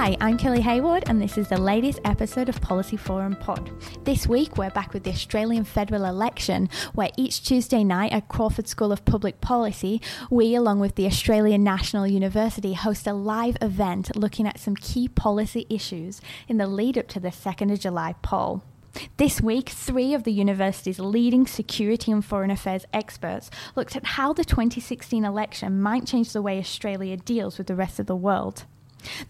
Hi, I'm Kelly Hayward, and this is the latest episode of Policy Forum Pod. This week, we're back with the Australian federal election, where each Tuesday night at Crawford School of Public Policy, we, along with the Australian National University, host a live event looking at some key policy issues in the lead up to the 2nd of July poll. This week, three of the university's leading security and foreign affairs experts looked at how the 2016 election might change the way Australia deals with the rest of the world.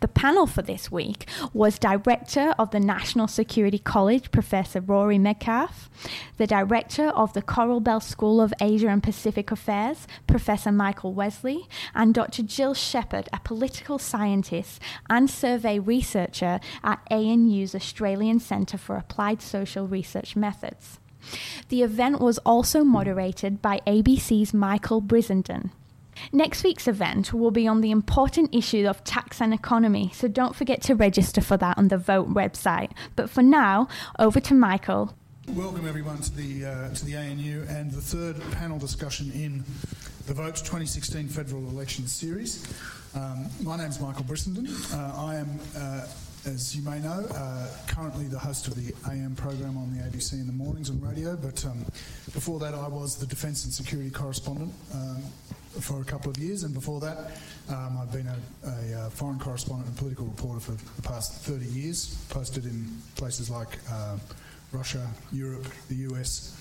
The panel for this week was Director of the National Security College, Professor Rory Medcalf, the Director of the Coral Bell School of Asia and Pacific Affairs, Professor Michael Wesley, and Dr. Jill Sheppard, a political scientist and survey researcher at ANU's Australian Centre for Applied Social Research Methods. The event was also moderated by ABC's Michael Brissenden. Next week's event will be on the important issue of tax and economy, so don't forget to register for that on the Vote website. But for now, over to Michael. Welcome everyone to the uh, to the ANU and the third panel discussion in the Vote 2016 federal election series. Um, my name is Michael Brissenden. Uh, I am. Uh, as you may know, uh, currently the host of the AM program on the ABC in the mornings on radio, but um, before that I was the Defence and Security correspondent um, for a couple of years, and before that, um, I've been a, a, uh, foreign correspondent and political reporter for the past 30 years, posted in places like uh, Russia, Europe, the US.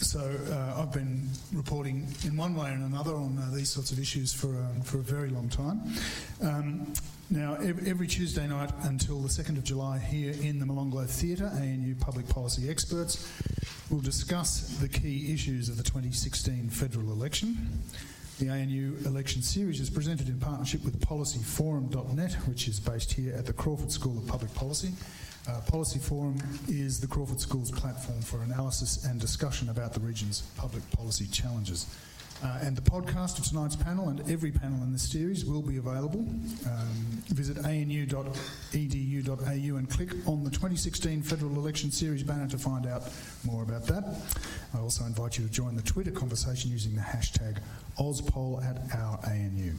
So uh, I've been reporting in one way and another on uh, these sorts of issues for a, for a very long time. Um, now, every Tuesday night until the 2nd of July here in the Molonglo Theatre, ANU Public Policy Experts will discuss the key issues of the 2016 federal election. The ANU election series is presented in partnership with policyforum.net, which is based here at the Crawford School of Public Policy. Uh, Policy Forum is the Crawford School's platform for analysis and discussion about the region's public policy challenges. Uh, and the podcast of tonight's panel and every panel in this series will be available. Um, visit anu.edu.au and click on the 2016 Federal Election Series banner to find out more about that. I also invite you to join the Twitter conversation using the hashtag OzPoll at our ANU.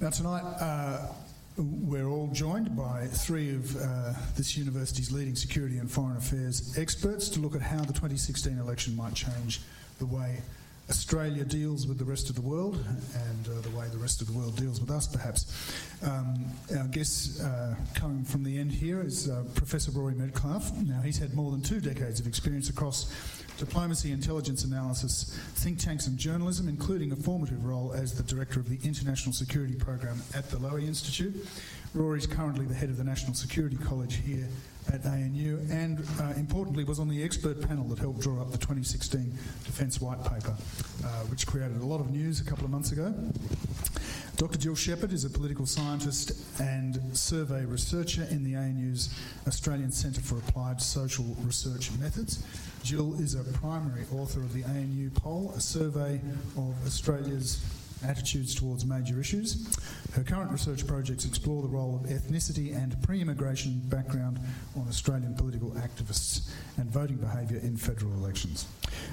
Now, tonight, uh, we're all joined by three of uh, this university's leading security and foreign affairs experts to look at how the 2016 election might change the way Australia deals with the rest of the world and uh, the way the rest of the world deals with us, perhaps. Um, our guest uh, coming from the end here is uh, Professor Rory Medcalf. Now, he's had more than two decades of experience across diplomacy, intelligence analysis, think tanks, and journalism, including a formative role as the director of the International Security Program at the Lowy Institute. Rory is currently the head of the National Security College here at ANU and, uh, importantly, was on the expert panel that helped draw up the 2016 Defence White Paper, uh, which created a lot of news a couple of months ago. Dr. Jill Sheppard is a political scientist and survey researcher in the ANU's Australian Centre for Applied Social Research Methods. Jill is a primary author of the ANU poll, a survey of Australia's attitudes towards major issues. Her current research projects explore the role of ethnicity and pre immigration background on Australian political activists and voting behaviour in federal elections.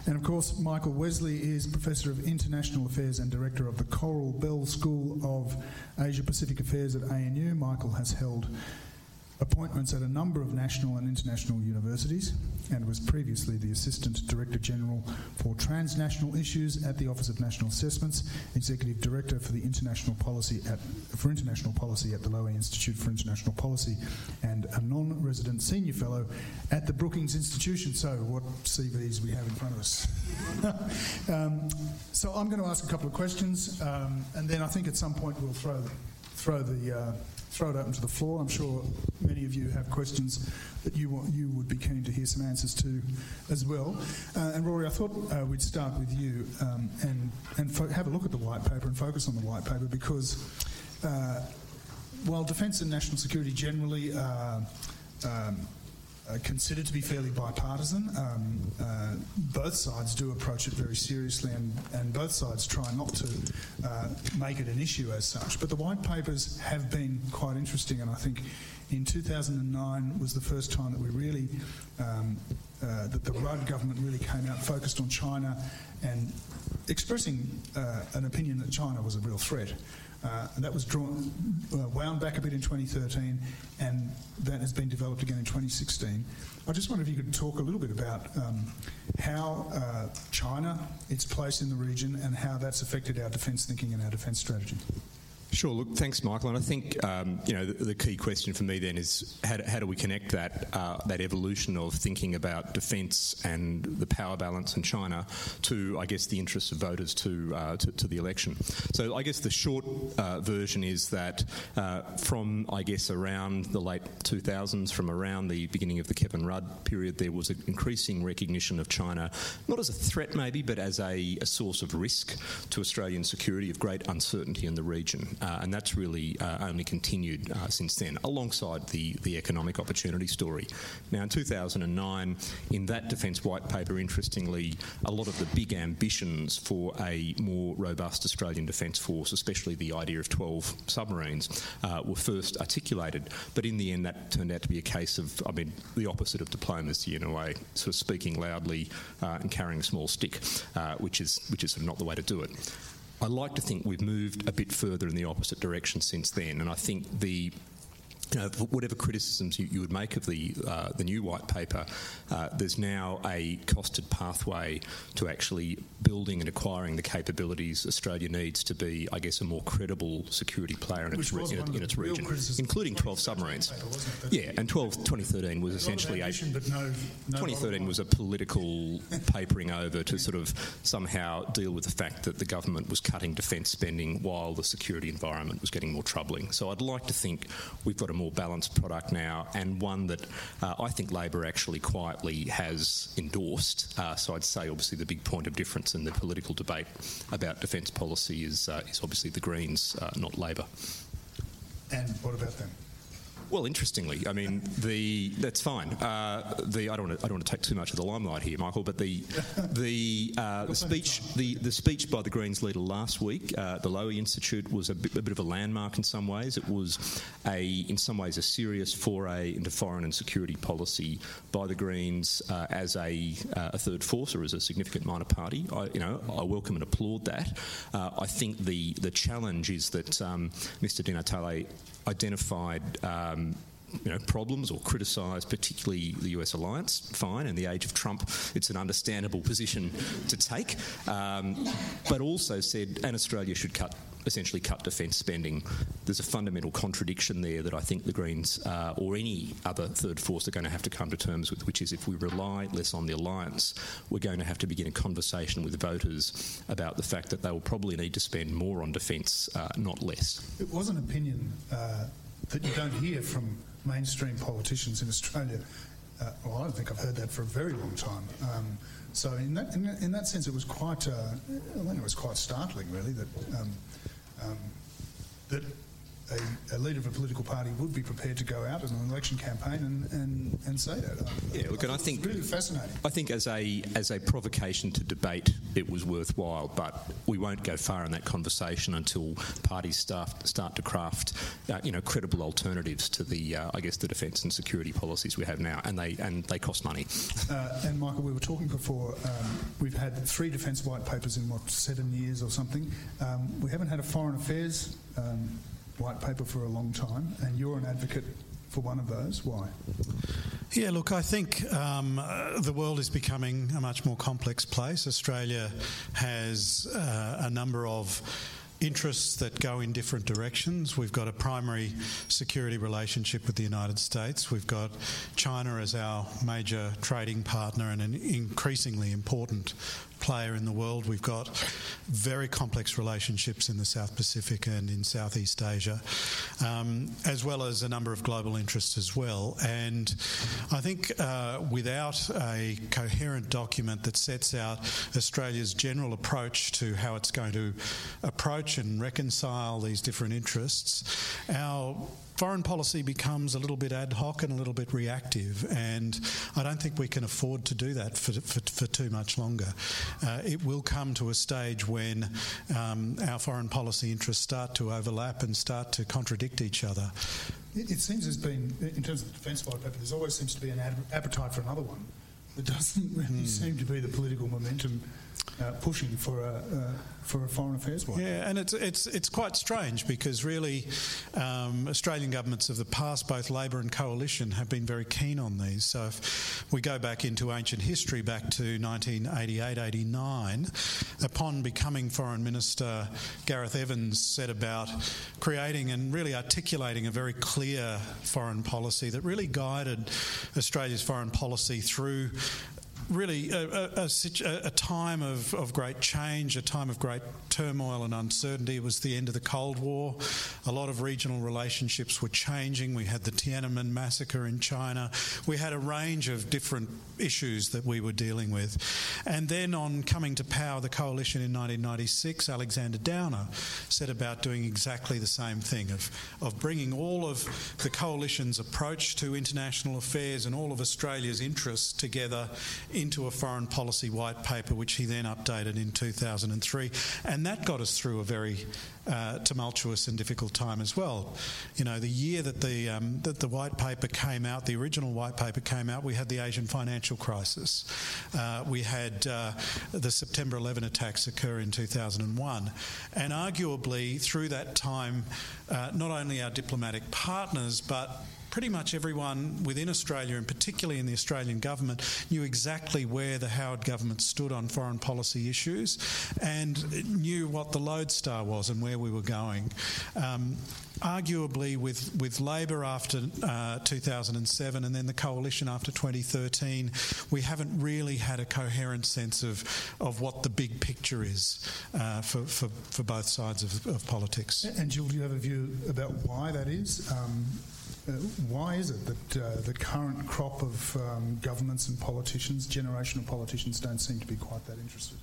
And of course, Michael Wesley is Professor of International Affairs and Director of the Coral Bell School of Asia Pacific Affairs at ANU. Michael has held appointments at a number of national and international universities and was previously the Assistant Director General for Transnational Issues at the Office of National Assessments, Executive Director for the International Policy at, for International Policy at the Lowy Institute for International Policy, and a non-resident Senior Fellow at the Brookings Institution. So, what CVs we have in front of us? um, so, I'm going to ask a couple of questions, um, and then I think at some point we'll throw throw the uh, throw it open to the floor. I'm sure many of you have questions that you want, you would be keen to hear some answers to as well. Uh, and Rory, I thought uh, we'd start with you um, and and fo- have a look at the white paper and focus on the white paper because uh, while defence and national security generally are um, uh, considered to be fairly bipartisan. Um, uh, both sides do approach it very seriously, and, and both sides try not to uh, make it an issue as such. But the white papers have been quite interesting, and I think in 2009 was the first time that we really, um, uh, that the Rudd government really came out focused on China and expressing uh, an opinion that China was a real threat. Uh, and that was drawn, uh, wound back a bit in 2013, and that has been developed again in 2016. I just wonder if you could talk a little bit about um, how uh, China, its place in the region, and how that's affected our defence thinking and our defence strategy. Sure. Look, thanks, Michael. And I think um, you know the, the, key question for me then is how do, how do we connect that uh, that evolution of thinking about defence and the power balance in China to, I guess, the interests of voters to uh, to, to, the election. So I guess the short uh, version is that uh, from I guess around the late 2000s, from around the beginning of the Kevin Rudd period, there was an increasing recognition of China not as a threat maybe, but as a, a source of risk to Australian security, of great uncertainty in the region. Uh, and that's really uh, only continued uh, since then, alongside the, the economic opportunity story. Now, in 2009, in that Defence White Paper, interestingly, a lot of the big ambitions for a more robust Australian Defence Force, especially the idea of 12 submarines, were first articulated. But in the end, that turned out to be a case of, I mean, the opposite of diplomacy in a way, sort of speaking loudly uh, and carrying a small stick, uh, which is which is sort of not the way to do it. I like to think we've moved a bit further in the opposite direction since then, and I think the you know, whatever criticisms you, you, would make of the uh, the new white paper, uh, there's now a costed pathway to actually building and acquiring the capabilities Australia needs to be, I guess, a more credible security player in its, re- in, in its region, including 12 submarines. Paper, yeah, and 12, 2013 was essentially a no, no 2013 was a political papering over to sort of somehow deal with the fact that the government was cutting defence spending while the security environment was getting more troubling. So I'd like to think we've got a more balanced product now, and one that uh, I think Labor actually quietly has endorsed. Uh, so I'd say, obviously, the big point of difference in the political debate about defence policy is, uh, is obviously the Greens, uh, not Labor. And what about them? Well, interestingly, I mean, the that's fine. Uh, the I don't want to I don't want to take too much of the limelight here, Michael, but the the, uh, the speech the, the speech by the Greens leader last week, uh, the Lowy Institute, was a bit, of a landmark in some ways. It was a in some ways a serious foray into foreign and security policy by the Greens uh, as a, uh, a third force or as a significant minor party. I, you know, I welcome and applaud that. Uh, I think the the challenge is that um, Mr. Di Natale identified um, you know, problems or criticise particularly the US alliance. Fine, in the age of Trump, it's an understandable position to take, um, but also said, and Australia should cut. Essentially, cut defence spending. There's a fundamental contradiction there that I think the Greens uh, or any other third force are going to have to come to terms with, which is if we rely less on the alliance, we're going to have to begin a conversation with voters about the fact that they will probably need to spend more on defence, uh, not less. It was an opinion uh, that you don't hear from mainstream politicians in Australia. Uh, well, I don't think I've heard that for a very long time. Um, so in that, in in that sense, it was quite. Uh, I think it was quite startling, really, that um, um, that a, a, leader of a political party would be prepared to go out in an election campaign and, and, and say that. Yeah, look, I and I think really fascinating. I think as a as a provocation to debate, it was worthwhile, but we won't go far in that conversation until parties start start to craft, uh, you know, credible alternatives to the uh, I guess the defence and security policies we have now, and they and they cost money. Uh, and Michael, we were talking before. Um, we've had three defence white papers in what seven years or something. Um, we haven't had a foreign affairs. Um, white paper for a long time, and you're an advocate for one of those. Why? Yeah, look, I think um, uh, the world is becoming a much more complex place. Australia has uh, a number of interests that go in different directions. We've got a primary security relationship with the United States. We've got China as our major trading partner and an increasingly important player in the world. We've got very complex relationships in the South Pacific and in Southeast Asia, um, as well as a number of global interests as well. And I think uh, without a coherent document that sets out Australia's general approach to how it's going to approach and reconcile these different interests, our foreign policy becomes a little bit ad hoc and a little bit reactive, and I don't think we can afford to do that for, for, for too much longer. Uh, it will come to a stage when um, our foreign policy interests start to overlap and start to contradict each other. It, it seems there's been, in terms of the defence white paper, there always seems to be an ad- appetite for another one. There doesn't really mm. seem to be the political momentum uh, pushing for a uh, for a foreign affairs one. Yeah, and it's it's it's quite strange because really, um, Australian governments of the past, both Labor and Coalition, have been very keen on these. So if we go back into ancient history, back to 1988-89, upon becoming Foreign Minister, Gareth Evans set about creating and really articulating a very clear foreign policy that really guided Australia's foreign policy through really a, a, a, time of, of, great change, a time of great turmoil and uncertainty. It was the end of the Cold War. A lot of regional relationships were changing. We had the Tiananmen massacre in China. We had a range of different issues that we were dealing with. And then, on coming to power, the coalition in 1996, Alexander Downer set about doing exactly the same thing of, of bringing all of the coalition's approach to international affairs and all of Australia's interests together into a foreign policy white paper, which he then updated in 2003. And that got us through a very uh, tumultuous and difficult time as well. You know, the year that the, um, that the white paper came out, the original white paper came out, we had the Asian financial crisis. Uh, we had uh, the September 11 attacks occur in 2001. And arguably, through that time, uh, not only our diplomatic partners, but pretty much everyone within Australia, and particularly in the Australian government, knew exactly where the Howard government stood on foreign policy issues and knew what the lodestar was and where we were going. Um, arguably, with, with Labor after uh, 2007 and then the coalition after 2013, we haven't really had a coherent sense of, of what the big picture is uh, for, for, for both sides of, of politics. And Jill, do you have a view about why that is? Um, uh, why is it that uh, the current crop of um, governments and politicians, generational politicians, don't seem to be quite that interested?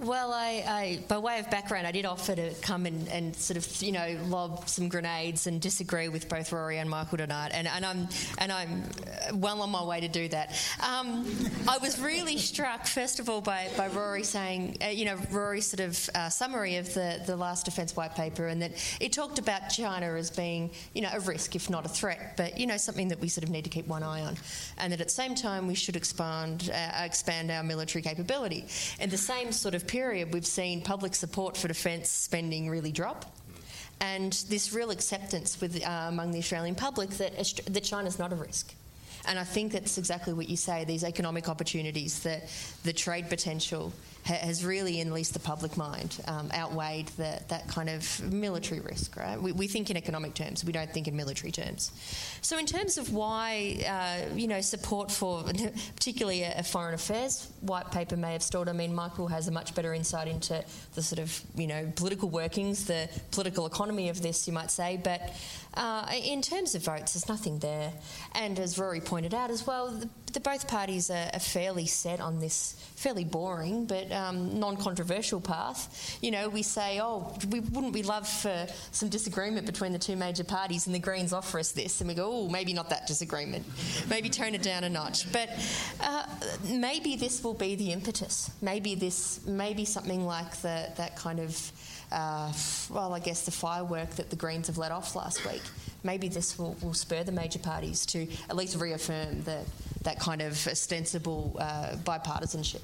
Well, I, I, by way of background, I did offer to come and, and, sort of, you know, lob some grenades and disagree with both Rory and Michael tonight, and, and I'm and I'm well on my way to do that. Um, I was really struck, first of all, by, by Rory saying, uh, you know, Rory's sort of uh, summary of the, the last defence white paper, and that it talked about China as being, you know, a risk, if not a threat, but you know, something that we sort of need to keep one eye on, and that at the same time we should expand uh, expand our military capability. In the same sort of period, we've seen public support for defence spending really drop. And this real acceptance with, uh, among the Australian public that, that China's not a risk. And I think that's exactly what you say these economic opportunities, the, the trade potential, has really, in the public mind, um, outweighed the, that kind of military risk, right? We, we, think in economic terms, we don't think in military terms. So, in terms of why, uh, you know, support for particularly a, a, foreign affairs white paper may have stalled, I mean, Michael has a much better insight into the sort of, you know, political workings, the political economy of this, you might say. But uh, in terms of votes, there's nothing there. And as Rory pointed out as well, the, both parties are, are, fairly set on this fairly boring but um, non-controversial path. You know, we say, oh, we, wouldn't we love for some disagreement between the two major parties, and the Greens offer us this, and we go, oh, maybe not that disagreement, maybe tone it down a notch. But uh, maybe this will be the impetus. Maybe this, maybe something like the, that kind of uh, well, I guess the firework that the Greens have let off last week. Maybe this will, will spur the major parties to at least reaffirm that, that kind of ostensible uh, bipartisanship.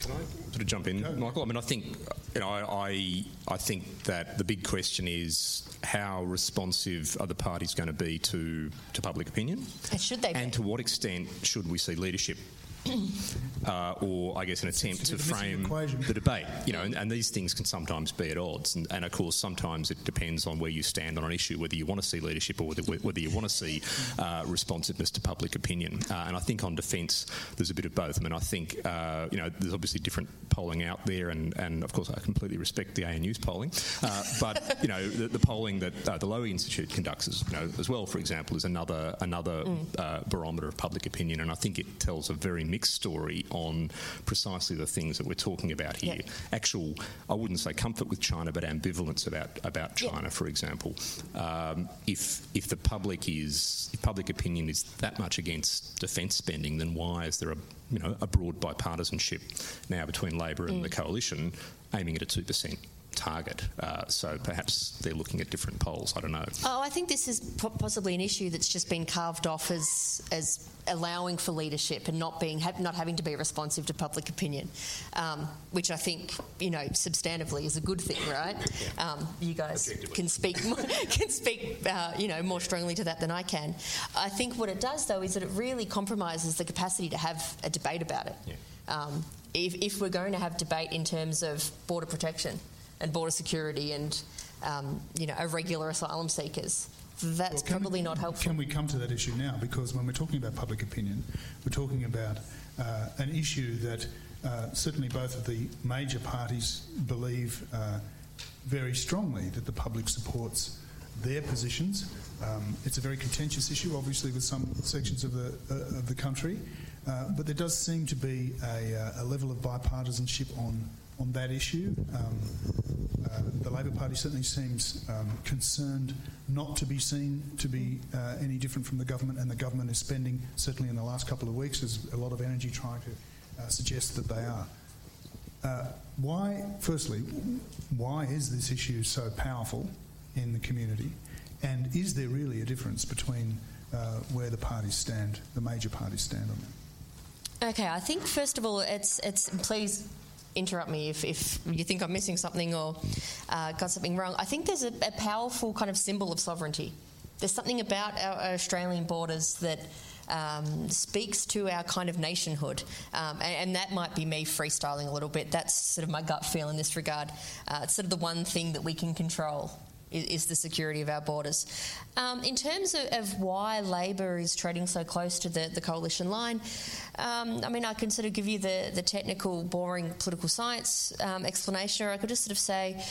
Can I sort of jump in, Michael? I mean, I think you know, I I think that the big question is how responsive are the parties going to be to to public opinion, and should they? And be? to what extent should we see leadership uh, or I guess an attempt to frame the debate. You know, and, and, these things can sometimes be at odds, and, and, of course sometimes it depends on where you stand on an issue, whether you want to see leadership or whether, whether you want to see uh, responsiveness to public opinion. Uh, and I think on defence there's a bit of both. I mean, I think uh, you know there's obviously different polling out there, and, and of course I completely respect the ANU's polling, uh, but you know the, the polling that uh, the Lowy Institute conducts as, you know, as well, for example, is another another mm. barometer of public opinion, and I think it tells a very mixed story on precisely the things that we're talking about here. Yep. Actual, I wouldn't say comfort with China, but ambivalence about about China, yep. for example. Um, if if the public is if public opinion is that much against defence spending, then why is there a you know a broad bipartisanship now between Labor and mm. the coalition aiming at a two percent? Target. Uh, so perhaps they're looking at different polls. I don't know. Oh, I think this is possibly an issue that's just been carved off as as allowing for leadership and not being not having to be responsive to public opinion, um, which I think you know substantively is a good thing, right? Um, you guys can speak more, can speak uh, you know more strongly to that than I can. I think what it does though is that it really compromises the capacity to have a debate about it. Yeah. Um, if, if we're going to have debate in terms of border protection, and border security and um, you know irregular asylum seekers. That's well, probably we, not helpful. Can we come to that issue now? Because when we're talking about public opinion, we're talking about uh, an issue that uh, certainly both of the major parties believe uh, very strongly that the public supports their positions. Um, it's a very contentious issue, obviously, with some sections of the uh, of the country, uh, but there does seem to be a, uh, a level of bipartisanship on on that issue. Um, uh, the Labor Party certainly seems um, concerned not to be seen to be uh, any different from the government, and the government is spending, certainly in the last couple of weeks, there's a lot of energy trying to uh, suggest that they are. Uh, why, firstly, why is this issue so powerful in the community? And is there really a difference between uh, where the parties stand, the major parties stand on it? Okay, I think first of all, it's it's please interrupt me if, if you think I'm missing something or uh, got something wrong. I think there's a, a, powerful kind of symbol of sovereignty. There's something about our, Australian borders that um, speaks to our kind of nationhood. Um, and, and, that might be me freestyling a little bit. That's sort of my gut feel in this regard. Uh, it's sort of the one thing that we can control is, the security of our borders. Um, in terms of, of, why Labor is trading so close to the, the coalition line, um, I mean, I can sort of give you the, the technical, boring political science um, explanation, or I could just sort of say,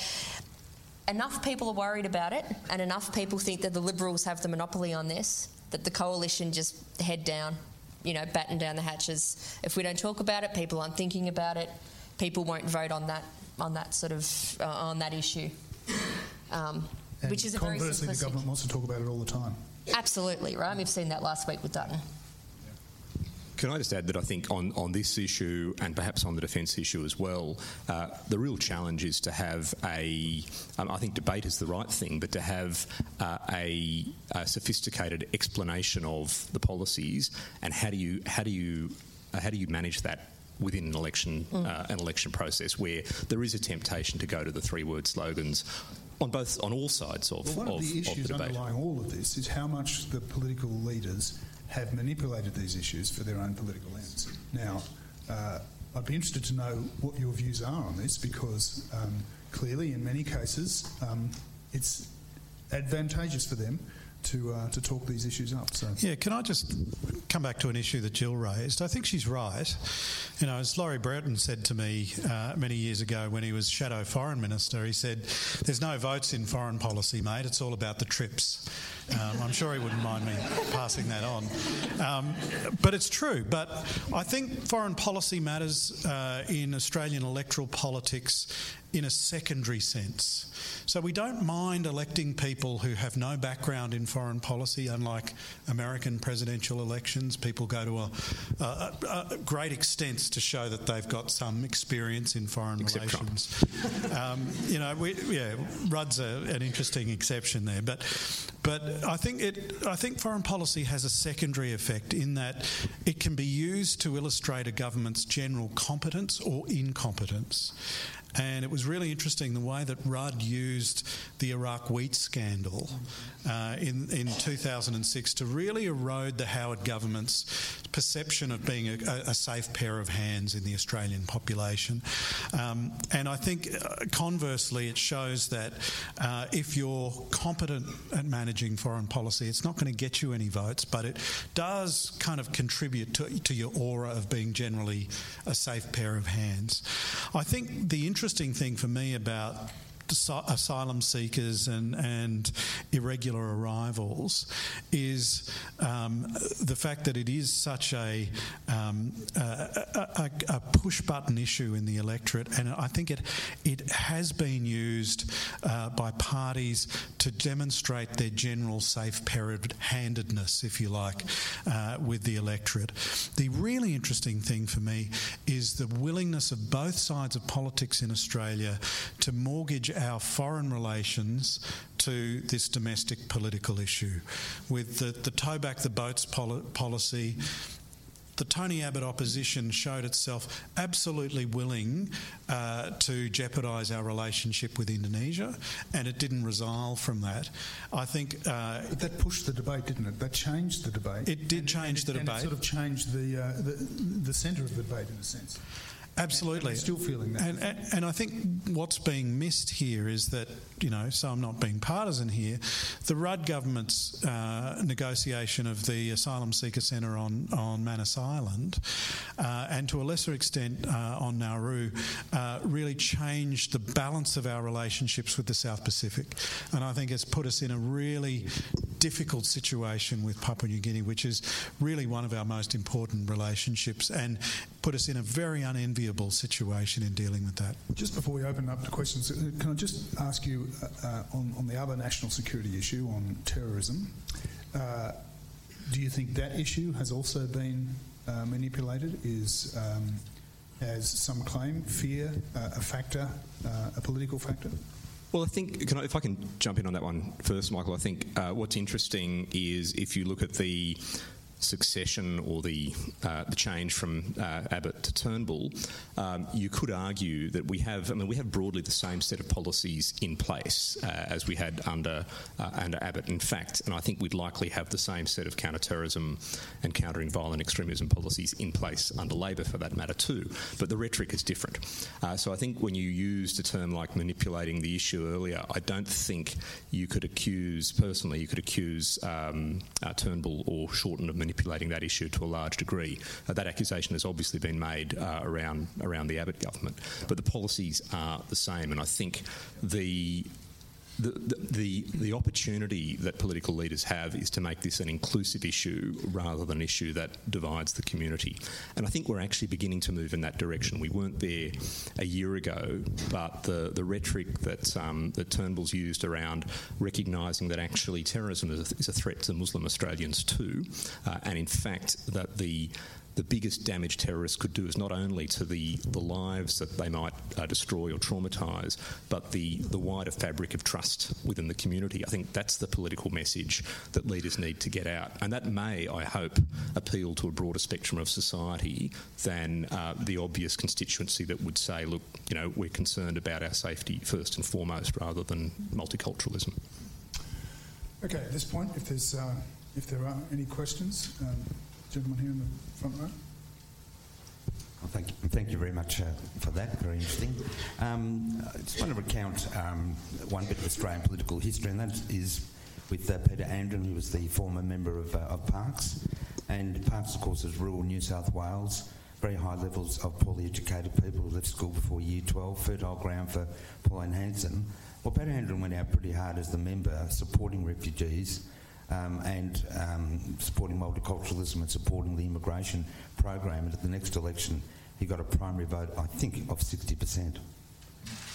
enough people are worried about it, and enough people think that the Liberals have the monopoly on this, that the coalition just head down, you know, batten down the hatches. If we don't talk about it, people aren't thinking about it. People won't vote on that on that sort of uh, on that issue um, which is a very Conversely, the government wants to talk about it all the time. Absolutely, right? We've seen that last week with Dutton. Can I just add that I think on, on this issue and perhaps on the defence issue as well, uh, the real challenge is to have a, um, I think debate is the right thing, but to have uh, a, a, sophisticated explanation of the policies and how do you how do you uh, how do you manage that within an election mm. Uh, an election process where there is a temptation to go to the three word slogans on both on all sides of, well, one of, of the issues of the underlying all of this is how much the political leaders have manipulated these issues for their own political ends. Now, uh, I'd be interested to know what your views are on this because um, clearly, in many cases, um, it's advantageous for them to uh, to talk these issues up. So yeah, can I just come back to an issue that Jill raised? I think she's right. You know, as Laurie Brereton said to me uh, many years ago when he was shadow foreign minister, he said, "There's no votes in foreign policy, mate. It's all about the trips." Um, I'm sure he wouldn't mind me passing that on. Um, but it's true. But I think foreign policy matters uh, in Australian electoral politics in a secondary sense. So we don't mind electing people who have no background in foreign policy, unlike American presidential elections. People go to a, a, a great extents to show that they've got some experience in foreign Except relations. Um, you know, we, yeah, Rudd's a, an interesting exception there, but but I think it. I think foreign policy has a secondary effect in that it can be used to illustrate a government's general competence or incompetence. And it was really interesting the way that Rudd used the Iraq wheat scandal uh, in, in 2006 to really erode the Howard government's perception of being a, a safe pair of hands in the Australian population. Um, and I think uh, conversely, it shows that uh, if you're competent at managing foreign policy, it's not going to get you any votes, but it does kind of contribute to, to your aura of being generally a safe pair of hands. I think the interesting thing for me about asylum seekers and, and irregular arrivals is um, the fact that it is such a, um, a, a, a, push button issue in the electorate, and I think it it has been used uh, by parties to demonstrate their general safe handedness, if you like, uh, with the electorate. The really interesting thing for me is the willingness of both sides of politics in Australia to mortgage our foreign relations to this domestic political issue. With the, the tow back the boats poli- policy, the Tony Abbott opposition showed itself absolutely willing uh, to jeopardise our relationship with Indonesia, and it didn't resolve from that. I think uh, that pushed the debate, didn't it? That changed the debate. It did and, change and the debate. And it sort of changed the uh, the, the centre of the debate in a sense. Absolutely. And, still feeling that. And, and, and, I think what's being missed here is that, you know, so I'm not being partisan here, the Rudd government's uh, negotiation of the Asylum Seeker Centre on, on Manus Island, uh, and to a lesser extent uh, on Nauru, uh, really changed the balance of our relationships with the South Pacific. And I think it's put us in a really difficult situation with Papua New Guinea, which is really one of our most important relationships, and put us in a very unenviable situation in dealing with that. Just before we open up to questions, uh, can I just ask you uh, uh, on, on, the other national security issue on terrorism? Uh, do you think that issue has also been uh, manipulated? Is um, as some claim fear uh, a factor, a political factor? Well, I think I, if I can jump in on that one first, Michael. I think uh, what's interesting is if you look at the succession or the uh, the change from uh, Abbott to Turnbull, um, you could argue that we have. I mean, we have broadly the same set of policies in place uh, as we had under uh, under Abbott. In fact, and I think we'd likely have the same set of counter-terrorism and countering violent extremism policies in place under Labor, for that matter, too. But the rhetoric is different. Uh, so I think when you used a term like manipulating the issue earlier, I don't think you could accuse personally you could accuse um, uh, Turnbull or Shorten of manipulating manipulating that issue to a large degree. Uh, that accusation has obviously been made uh, around around the Abbott government, but the policies are the same, and I think the the, the, the, opportunity that political leaders have is to make this an inclusive issue rather than an issue that divides the community. And I think we're actually beginning to move in that direction. We weren't there a year ago, but the, the rhetoric that, um, that Turnbull's used around recognising that actually terrorism is a, is a, threat to Muslim Australians too, uh, and in fact that the the biggest damage terrorists could do is not only to the, the lives that they might uh, destroy or traumatise, but the, the wider fabric of trust within the community. I think that's the political message that leaders need to get out. And that may, I hope, appeal to a broader spectrum of society than uh, the obvious constituency that would say, look, you know, we're concerned about our safety first and foremost rather than multiculturalism. Okay, at this point, if, there's, uh, if there are any questions, um, gentleman here in the front row. Well, thank you, thank you very much uh, for that. Very interesting. Um, I just want to recount um, one bit of Australian political history, and that is with uh, Peter Andren, who was the former member of, uh, of Parkes. And Parkes, of course, is rural New South Wales. Very high levels of poorly educated people who left school before year 12, fertile ground for Pauline Hanson. Well, Peter Andren went out pretty hard as the member, supporting refugees um, and um, supporting multiculturalism and supporting the immigration program. And at the next election, he got a primary vote, I think, of 60%.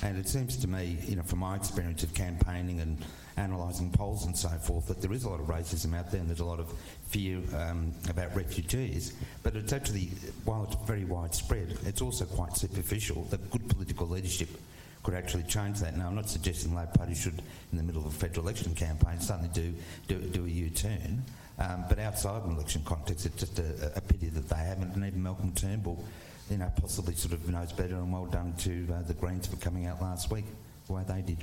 And it seems to me, you know, from my experience of campaigning and analysing polls and so forth, that there is a lot of racism out there and there's a lot of fear um, about refugees. But it's actually, while it's very widespread, it's also quite superficial that good political leadership could actually change that. Now, I'm not suggesting the Labor Party should, in the middle of a federal election campaign, suddenly do, do, do a U-turn. Um, but outside an election context, it's just a, a, pity that they haven't, and even Malcolm Turnbull, you know, possibly sort of knows better, and well done to uh, the Greens for coming out last week the way they did.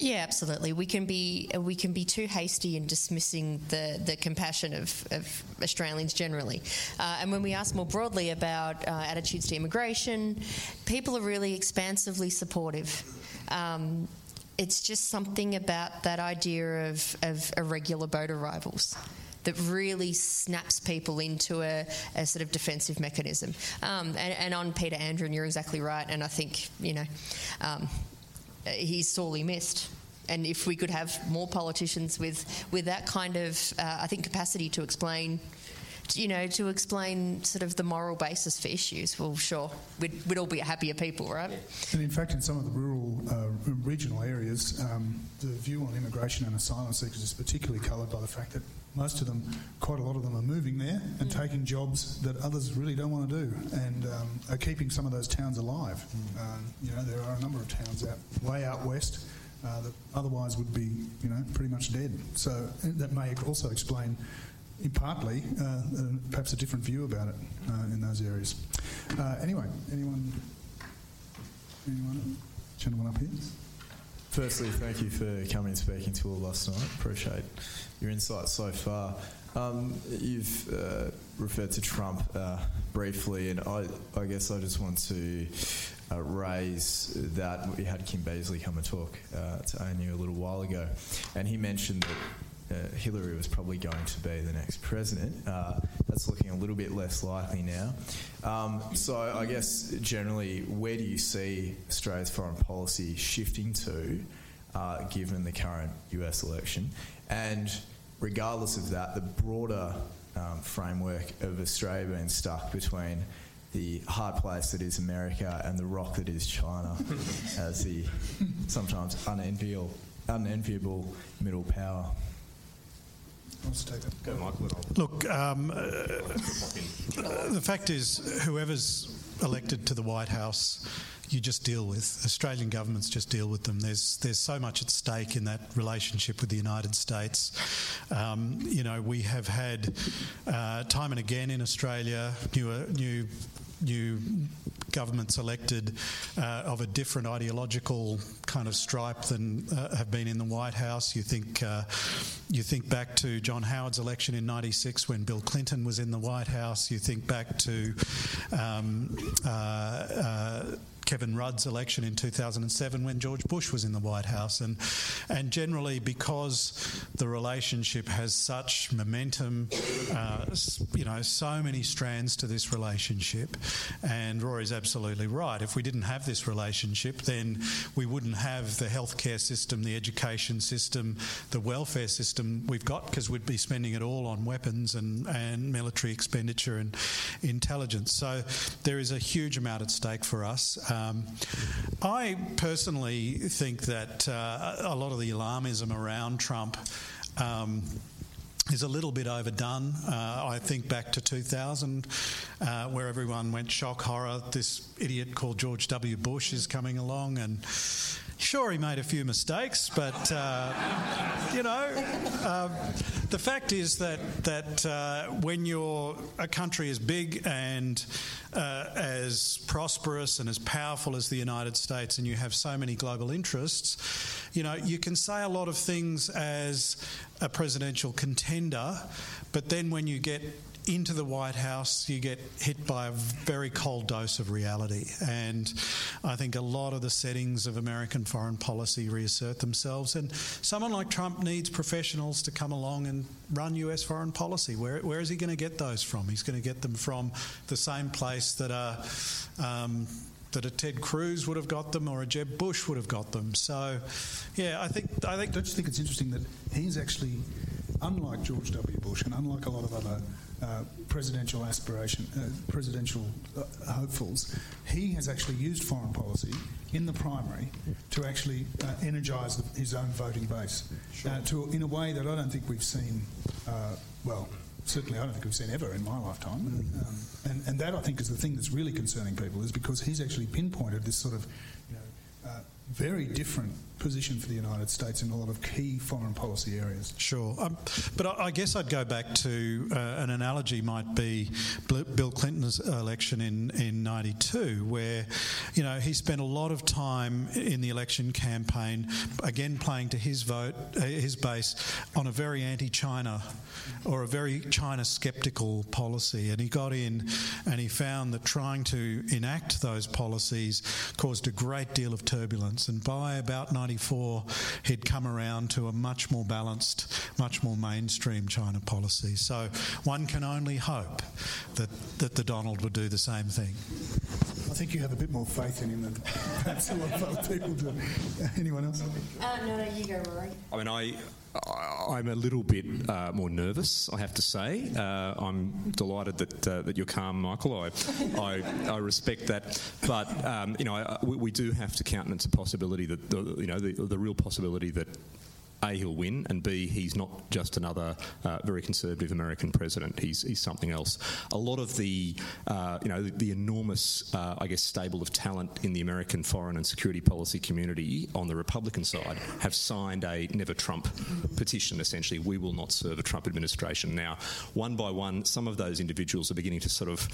Yeah, absolutely. We can be we can be too hasty in dismissing the, the compassion of, of Australians generally. Uh, and when we ask more broadly about uh, attitudes to immigration, people are really expansively supportive. Um, it's just something about that idea of, of irregular boat arrivals that really snaps people into a, a sort of defensive mechanism. Um, and, and, on Peter Andren, you're exactly right. And I think, you know, um, he's sorely missed. And if we could have more politicians with, with that kind of, uh, I think, capacity to explain you know, to explain sort of the moral basis for issues, well, sure, we'd, we'd all be happier people, right? And in fact, in some of the rural, uh, regional areas, um, the view on immigration and asylum seekers is particularly coloured by the fact that most of them, quite a lot of them, are moving there and mm. taking jobs that others really don't want to do, and um, are keeping some of those towns alive. Mm. Um, you know, there are a number of towns out way out west. Uh, that otherwise would be, you know, pretty much dead. So that may also explain partly, uh, uh, perhaps a different view about it uh, in those areas. Uh, anyway, anyone? Anyone? Gentleman up here. Firstly, thank you for coming and speaking to all last night. Appreciate your insights so far. Um, you've uh, referred to Trump uh, briefly, and I, I, guess I just want to uh, raise that we had Kim Beazley come and talk to ANU a little while ago, and he mentioned that uh, Hillary was probably going to be the next president. Uh, that's looking a little bit less likely now. Um, so, I guess generally, where do you see Australia's foreign policy shifting to, uh, given the current US election? And regardless of that, the broader um, framework of Australia being stuck between the hard place that is America and the rock that is China as the sometimes unenviable, unenviable middle power wants to take that? Go, Michael. Look, um, uh, the fact is, whoever's elected to the White House, you just deal with. Australian governments just deal with them. There's there's so much at stake in that relationship with the United States. Um, you know, we have had uh, time and again in Australia new new new governments elected uh, of a different ideological kind of stripe than uh, have been in the White House. You think uh, you think back to John Howard's election in '96 when Bill Clinton was in the White House. You think back to um, uh, uh, Kevin Rudd's election in 2007 when George Bush was in the White House. And, and generally, because the relationship has such momentum, uh, you know, so many strands to this relationship. And Rory's absolutely right. If we didn't have this relationship, then we wouldn't have the healthcare system, the education system, the welfare system we've got, because we'd be spending it all on weapons and, and military expenditure and intelligence. So there is a huge amount at stake for us. Um, I personally think that uh, a lot of the alarmism around Trump. Um, is a little bit overdone. Uh, I think back to 2000, uh, where everyone went shock horror. This idiot called George W. Bush is coming along, and Sure, he made a few mistakes, but uh, you know, uh, the fact is that that uh, when you're a country as big and uh, as prosperous and as powerful as the United States, and you have so many global interests, you know, you can say a lot of things as a presidential contender, but then when you get into the White House, you get hit by a very cold dose of reality. And I think a lot of the settings of American foreign policy reassert themselves. And someone like Trump needs professionals to come along and run US foreign policy. Where, where is he going to get those from? He's going to get them from the same place that a. Um, that a Ted Cruz would have got them or a Jeb Bush would have got them. So, yeah, I think I think. Don't you think it's interesting that he's actually, unlike George W. Bush and unlike a lot of other uh, presidential aspiration, uh, presidential uh, hopefuls, he has actually used foreign policy in the primary to actually uh, energise his own voting base sure. Uh, to, in a way that I don't think we've seen. well, certainly I don't think we've seen ever in my lifetime. Mm. Um, and, and that I think is the thing that's really concerning people is because he's actually pinpointed this sort of you know, uh, very different position for the United States in a lot of key foreign policy areas. Sure. Um, but I, I, guess I'd go back to uh, an analogy might be Bill Clinton's election in, in 92, where, you know, he spent a lot of time in the election campaign, again playing to his vote, uh, his base, on a very anti China or a very China sceptical policy. And he got in and he found that trying to enact those policies caused a great deal of turbulence. And by about 90 94, he'd come around to a much more balanced, much more mainstream China policy. So one can only hope that, that the Donald would do the same thing. I think you have a bit more faith in him than perhaps a lot of other people do. Anyone else? Uh, no, no, you go, Rory. I mean, I I'm a little bit uh, more nervous, I have to say. Uh, I'm delighted that uh, that you're calm, Michael. I I, I respect that, but um, you know, I, we, we, do have to countenance the possibility that the, you know the, the real possibility that a, he'll win, and B, he's not just another uh, very conservative American president. He's, he's something else. A lot of the, uh, you know, the, the enormous, uh, I guess, stable of talent in the American foreign and security policy community on the Republican side have signed a never Trump petition, essentially. We will not serve a Trump administration. Now, one by one, some of those individuals are beginning to sort of,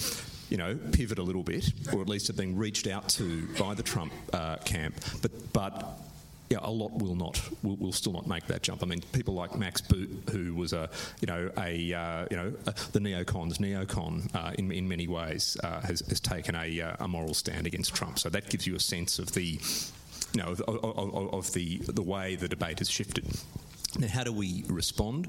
you know, pivot a little bit, or at least have been reached out to by the Trump uh, camp. But, but yeah, a lot will not will, will, still not make that jump. I mean, people like Max Boot, who was a you know a uh, you know a, the neocons neocon uh, in in many ways, uh, has, has taken a, uh, a moral stand against Trump. So that gives you a sense of the you know of, of, of the the way the debate has shifted. Now, how do we respond?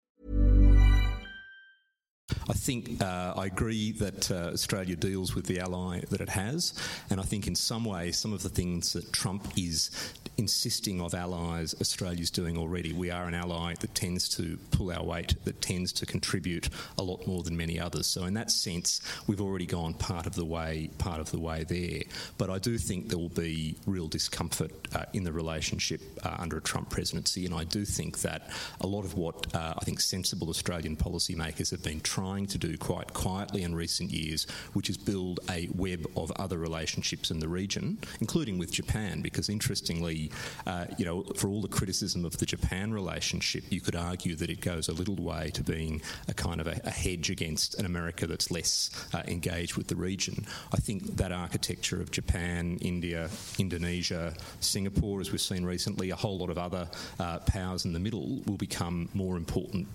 I think uh, I agree that uh, Australia deals with the ally that it has, and I think in some ways some of the things that Trump is insisting of allies Australia's doing already. We are an ally that tends to pull our weight, that tends to contribute a lot more than many others. So in that sense, we've already gone part of the way, part of the way there. But I do think there will be real discomfort uh, in the relationship uh, under a Trump presidency, and I do think that a lot of what uh, I think sensible Australian policymakers have been trying to do quite quietly in recent years, which is build a web of other relationships in the region, including with Japan, because interestingly, uh, you know, for all the criticism of the Japan relationship, you could argue that it goes a little way to being a kind of a, a hedge against an America that's less uh, engaged with the region. I think that architecture of Japan, India, Indonesia, Singapore, as we've seen recently, a whole lot of other uh, powers in the middle will become more important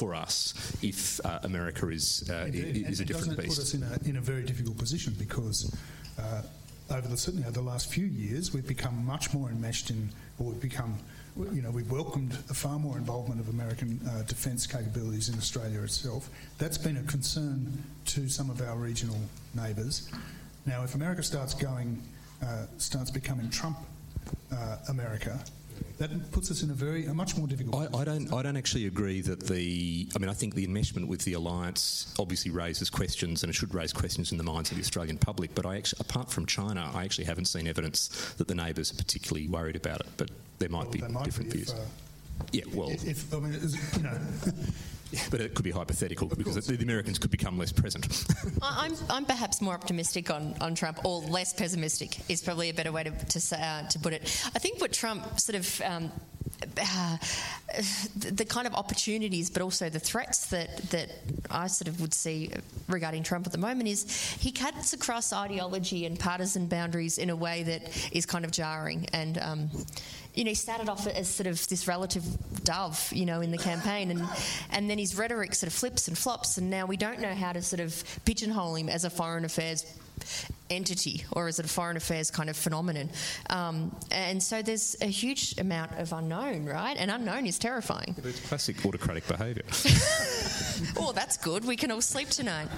for us if uh, America is uh, is, a different beast. Put us in a, in a very difficult position because uh, over the certainly over the last few years, we've become much more enmeshed in, or we've become, you know, we've welcomed a far more involvement of American uh, defence capabilities in Australia itself. That's been a concern to some of our regional neighbours. Now, if America starts going, uh, starts becoming Trump uh, America, that puts us in a very a much more difficult. I, I, don't I don't actually agree that the I mean I think the enmeshment with the alliance obviously raises questions and it should raise questions in the minds of the Australian public. But I actually, apart from China, I actually haven't seen evidence that the neighbours are particularly worried about it. But there might well, be might different be views. Uh, yeah, well, if, I mean, you know. Yeah, but it could be hypothetical because the, the Americans could become less present. I'm, I'm perhaps more optimistic on, on Trump, or less pessimistic is probably a better way to to, uh, to put it. I think what Trump sort of um, uh, the kind of opportunities, but also the threats that, that I sort of would see regarding Trump at the moment is he cuts across ideology and partisan boundaries in a way that is kind of jarring. And, um, you know, he started off as sort of this relative dove, you know, in the campaign, and, and then his rhetoric sort of flips and flops, and now we don't know how to sort of pigeonhole him as a foreign affairs entity or is it a foreign affairs kind of phenomenon? Um, and so there's a huge amount of unknown, right? And unknown is terrifying. It's classic autocratic behaviour. oh, that's good. We can all sleep tonight.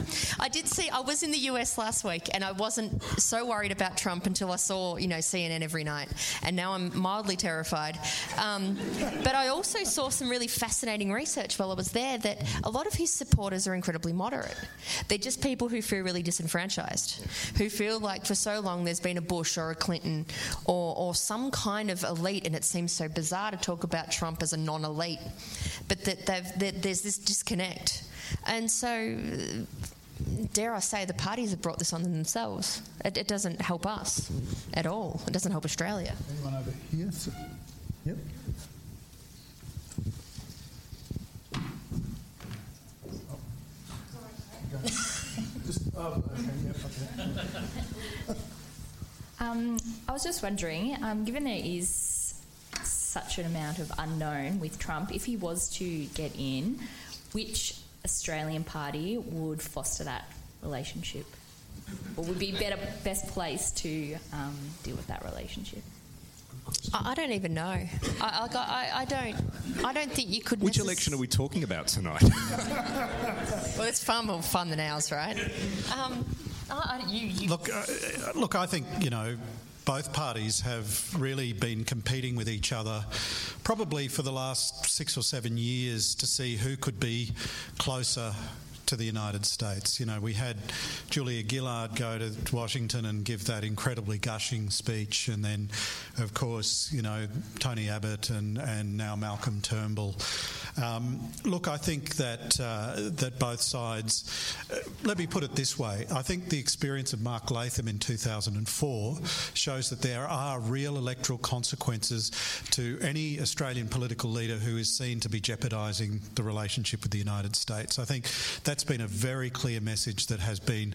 I did see. I was in the US last week, and I wasn't so worried about Trump until I saw, you know, CNN every night, and now I'm mildly terrified. Um, but I also saw some really fascinating research while I was there that a lot of his supporters are incredibly moderate. They're just people who feel really disenfranchised, who feel like for so long there's been a Bush or a Clinton or, or some kind of elite, and it seems so bizarre to talk about Trump as a non-elite, but that there's this disconnect, and so dare I say, the parties have brought this on themselves. It, it, doesn't help us at all. It doesn't help Australia. Anyone over here? Yep. Oh. um, I was just wondering, um, given there is such an amount of unknown with Trump, if he was to get in, which Australian party would foster that relationship? Or would be better, best placed to um, deal with that relationship? I, don't even know. I, I, I, don't. I don't think you could. Which necess- election are we talking about tonight? well, it's far more fun than ours, right? Um, you, you look, uh, look. I think you know both parties have really been competing with each other probably for the last six or seven years to see who could be closer to the United States. You know, we had Julia Gillard go to Washington and give that incredibly gushing speech, and then, of course, you know, Tony Abbott and, and now Malcolm Turnbull. Um, look, I think that uh, that both sides. Uh, let me put it this way: I think the experience of Mark Latham in 2004 shows that there are real electoral consequences to any Australian political leader who is seen to be jeopardising the relationship with the United States. I think that's been a very clear message that has been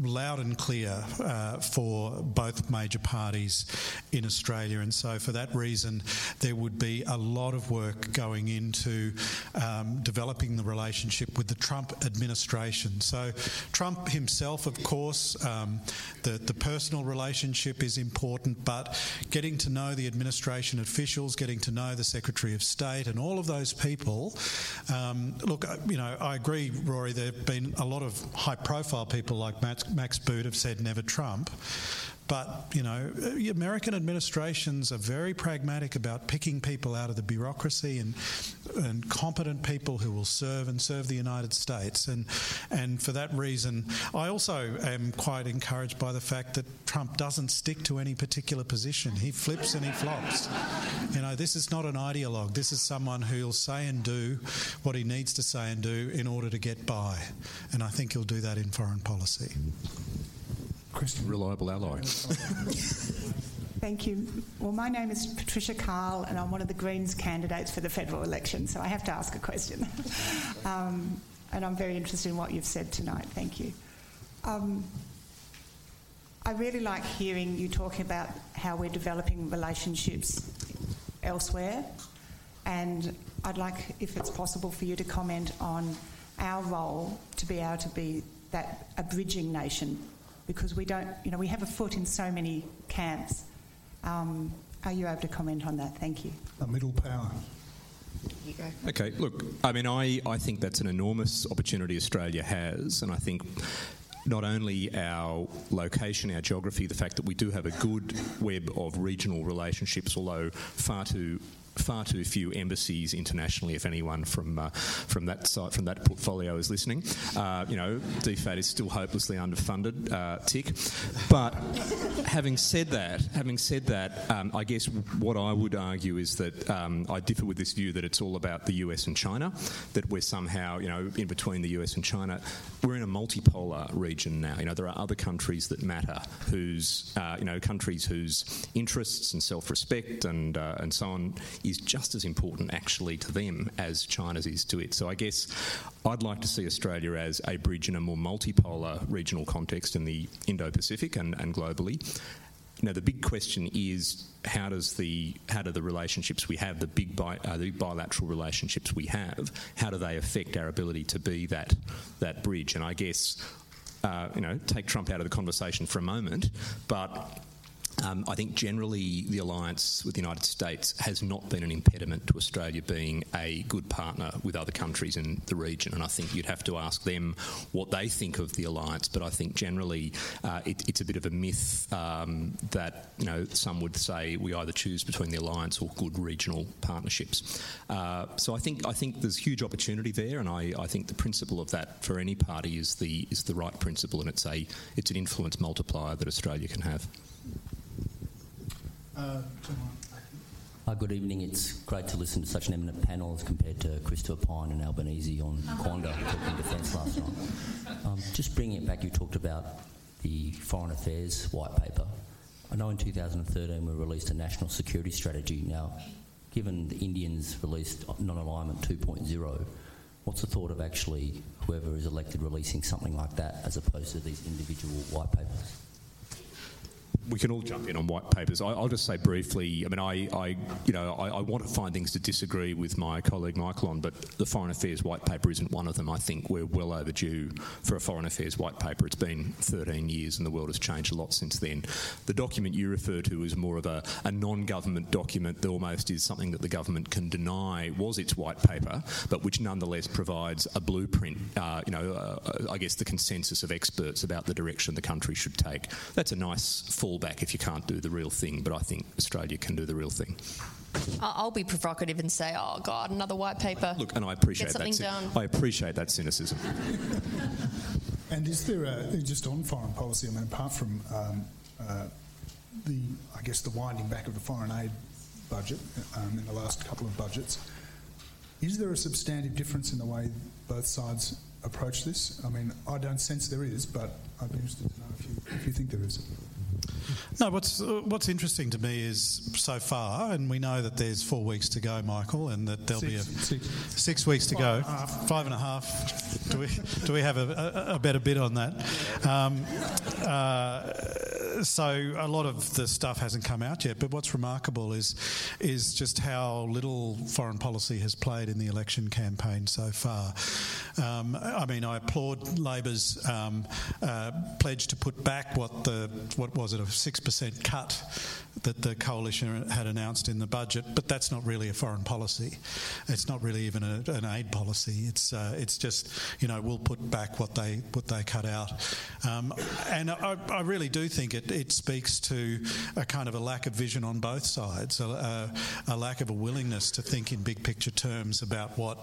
loud and clear uh, for both major parties in Australia, and so for that reason, there would be a lot of work going into um, developing the relationship with the Trump administration. So, Trump himself, of course, um, the, the personal relationship is important, but getting to know the administration officials, getting to know the Secretary of State, and all of those people. Um, look, you know, I agree, Rory, there have been a lot of high profile people like Max, Max Boot have said never Trump. But, you know, American administrations are very pragmatic about picking people out of the bureaucracy and, and competent people who will serve and serve the United States. And, and for that reason, I also am quite encouraged by the fact that Trump doesn't stick to any particular position. He flips and he flops. You know, this is not an ideologue. This is someone who'll say and do what he needs to say and do in order to get by. And I think he'll do that in foreign policy. Christian. Reliable ally. Thank you. Well, my name is Patricia Carl, and I'm one of the Greens candidates for the federal election, so I have to ask a question. um, and I'm very interested in what you've said tonight. Thank you. Um, I really like hearing you talking about how we're developing relationships elsewhere, and I'd like, if it's possible, for you to comment on our role to be able to be that a bridging nation because we don't, you know, we have a foot in so many camps. Um, are you able to comment on that? Thank you. A middle power. Okay, look, I mean, I, I think that's an enormous opportunity Australia has, and I think not only our location, our geography, the fact that we do have a good web of regional relationships, although far too far too few embassies internationally, if anyone from uh, from that site, from that portfolio is listening. Uh, you know, DFAT is still hopelessly underfunded, uh, tick. But having said that, having said that, um, I guess what I would argue is that um, I differ with this view that it's all about the US and China, that we're somehow, you know, in between the US and China. We're in a multipolar region now. You know, there are other countries that matter, whose, uh, you know, countries whose interests and self-respect and uh, and so on is just as important actually to them as China's is to it. So I guess I'd like to see Australia as a bridge in a more multipolar regional context in the Indo Pacific and, and globally. Now, the big question is how does the how do the relationships we have, the big bi, uh, the bilateral relationships we have, how do they affect our ability to be that that bridge? And I guess uh, you know, take Trump out of the conversation for a moment, but um, I think generally the alliance with the United States has not been an impediment to Australia being a good partner with other countries in the region, and I think you'd have to ask them what they think of the alliance. But I think generally uh, it, it's a bit of a myth um, that you know some would say we either choose between the alliance or good regional partnerships. Uh, so I think I think there's huge opportunity there, and I, I think the principle of that for any party is the is the right principle, and it's a it's an influence multiplier that Australia can have. Uh, uh, good evening. It's great to listen to such an eminent panel as compared to Christopher Pyne and Albanese on Q&A talking defence last night. Um, just bringing it back, you talked about the Foreign Affairs white paper. I know in 2013 we released a national security strategy. Now, given the Indians released non-alignment 2.0, what's the thought of actually whoever is elected releasing something like that as opposed to these individual white papers? We can all jump in on white papers. I, will just say briefly. I mean, I, I you know, I, I, want to find things to disagree with my colleague Michael on, but the Foreign Affairs white paper isn't one of them. I think we're well overdue for a Foreign Affairs white paper. It's been 13 years, and the world has changed a lot since then. The document you refer to is more of a, a non-government document that almost is something that the government can deny was its white paper, but which nonetheless provides a blueprint. Uh, you know, uh, I guess the consensus of experts about the direction the country should take. That's a nice full fallback if you can't do the real thing, but I think Australia can do the real thing. I'll be provocative and say, "Oh God, another white paper." Look, and I appreciate that. Done. I appreciate that cynicism. and is there a, just on foreign policy? I mean, apart from um, uh, the, I guess, the winding back of the foreign aid budget um, in the last couple of budgets, is there a substantive difference in the way both sides approach this? I mean, I don't sense there is, but I'd be interested to know if you, if you think there is. No, what's what's interesting to me is so far, and we know that there's four weeks to go, Michael, and that there'll six, be a, six. six weeks to Five go. And Five and a half. Do we do we have a, a, a better bid on that? Um, uh, so a lot of the stuff hasn't come out yet. But what's remarkable is is just how little foreign policy has played in the election campaign so far. Um, I mean, I applaud Labor's um, uh, pledge to put back what the what was it a six percent cut that the coalition had announced in the budget, but that's not really a foreign policy. It's not really even a, an aid policy. It's uh, it's just you know we'll put back what they what they cut out, um, and I, I, really do think it, it speaks to a kind of a lack of vision on both sides, a, a, a lack of a willingness to think in big picture terms about what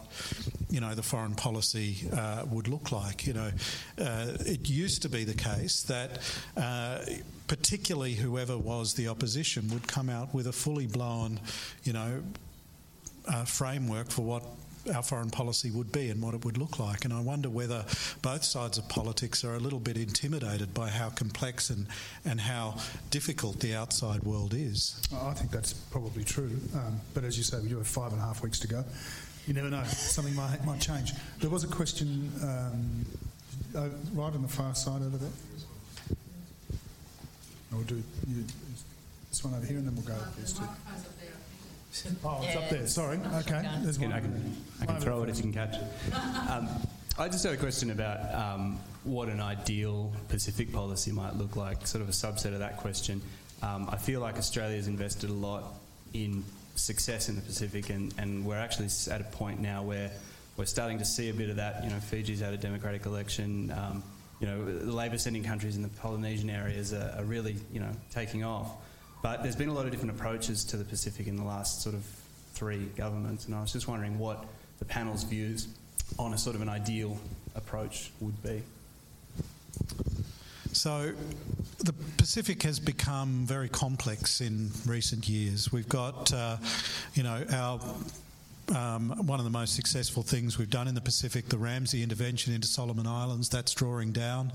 you know the foreign policy uh, would look like. You know, uh, it used to be the case that uh, particularly whoever was the opposition, would come out with a fully blown, you know, uh, framework for what our foreign policy would be and what it would look like. And I wonder whether both sides of politics are a little bit intimidated by how complex and, and how difficult the outside world is. I think that's probably true. Um, but as you say, we do have five and a half weeks to go. You never know, something might, might change. There was a question um, uh, right on the far side over there. We'll do you, this one over here, and then we'll go with these two. Oh, it's up there. Sorry. Okay. There's one. I can, I can throw it if you can catch. Um, I just had a question about um, what an ideal Pacific policy might look like, sort of a subset of that question. Um, I feel like Australia's invested a lot in success in the Pacific, and, and we're actually at a point now where we're starting to see a bit of that. You know, Fiji's had a democratic election. Um, you know, the labour sending countries in the Polynesian areas are, are, really, you know, taking off. But there's been a lot of different approaches to the Pacific in the last sort of three governments, and I was just wondering what the panel's views on a sort of an ideal approach would be. So, the Pacific has become very complex in recent years. We've got, uh, you know, our um, one of the most successful things we've done in the Pacific, the RAMSI intervention into Solomon Islands, that's drawing down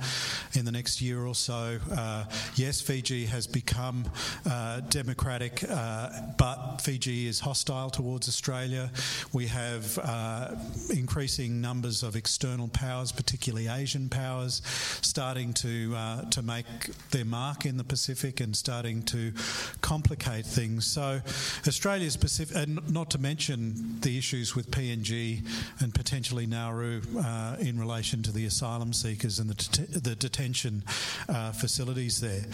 in the next year or so. Uh, yes, Fiji has become uh, democratic, uh, but Fiji is hostile towards Australia. We have uh, increasing numbers of external powers, particularly Asian powers, starting to uh, to make their mark in the Pacific and starting to complicate things. So Australia's Pacific, and not to mention the issues with PNG and potentially Nauru uh, in relation to the asylum seekers and the, det- the detention uh, facilities there.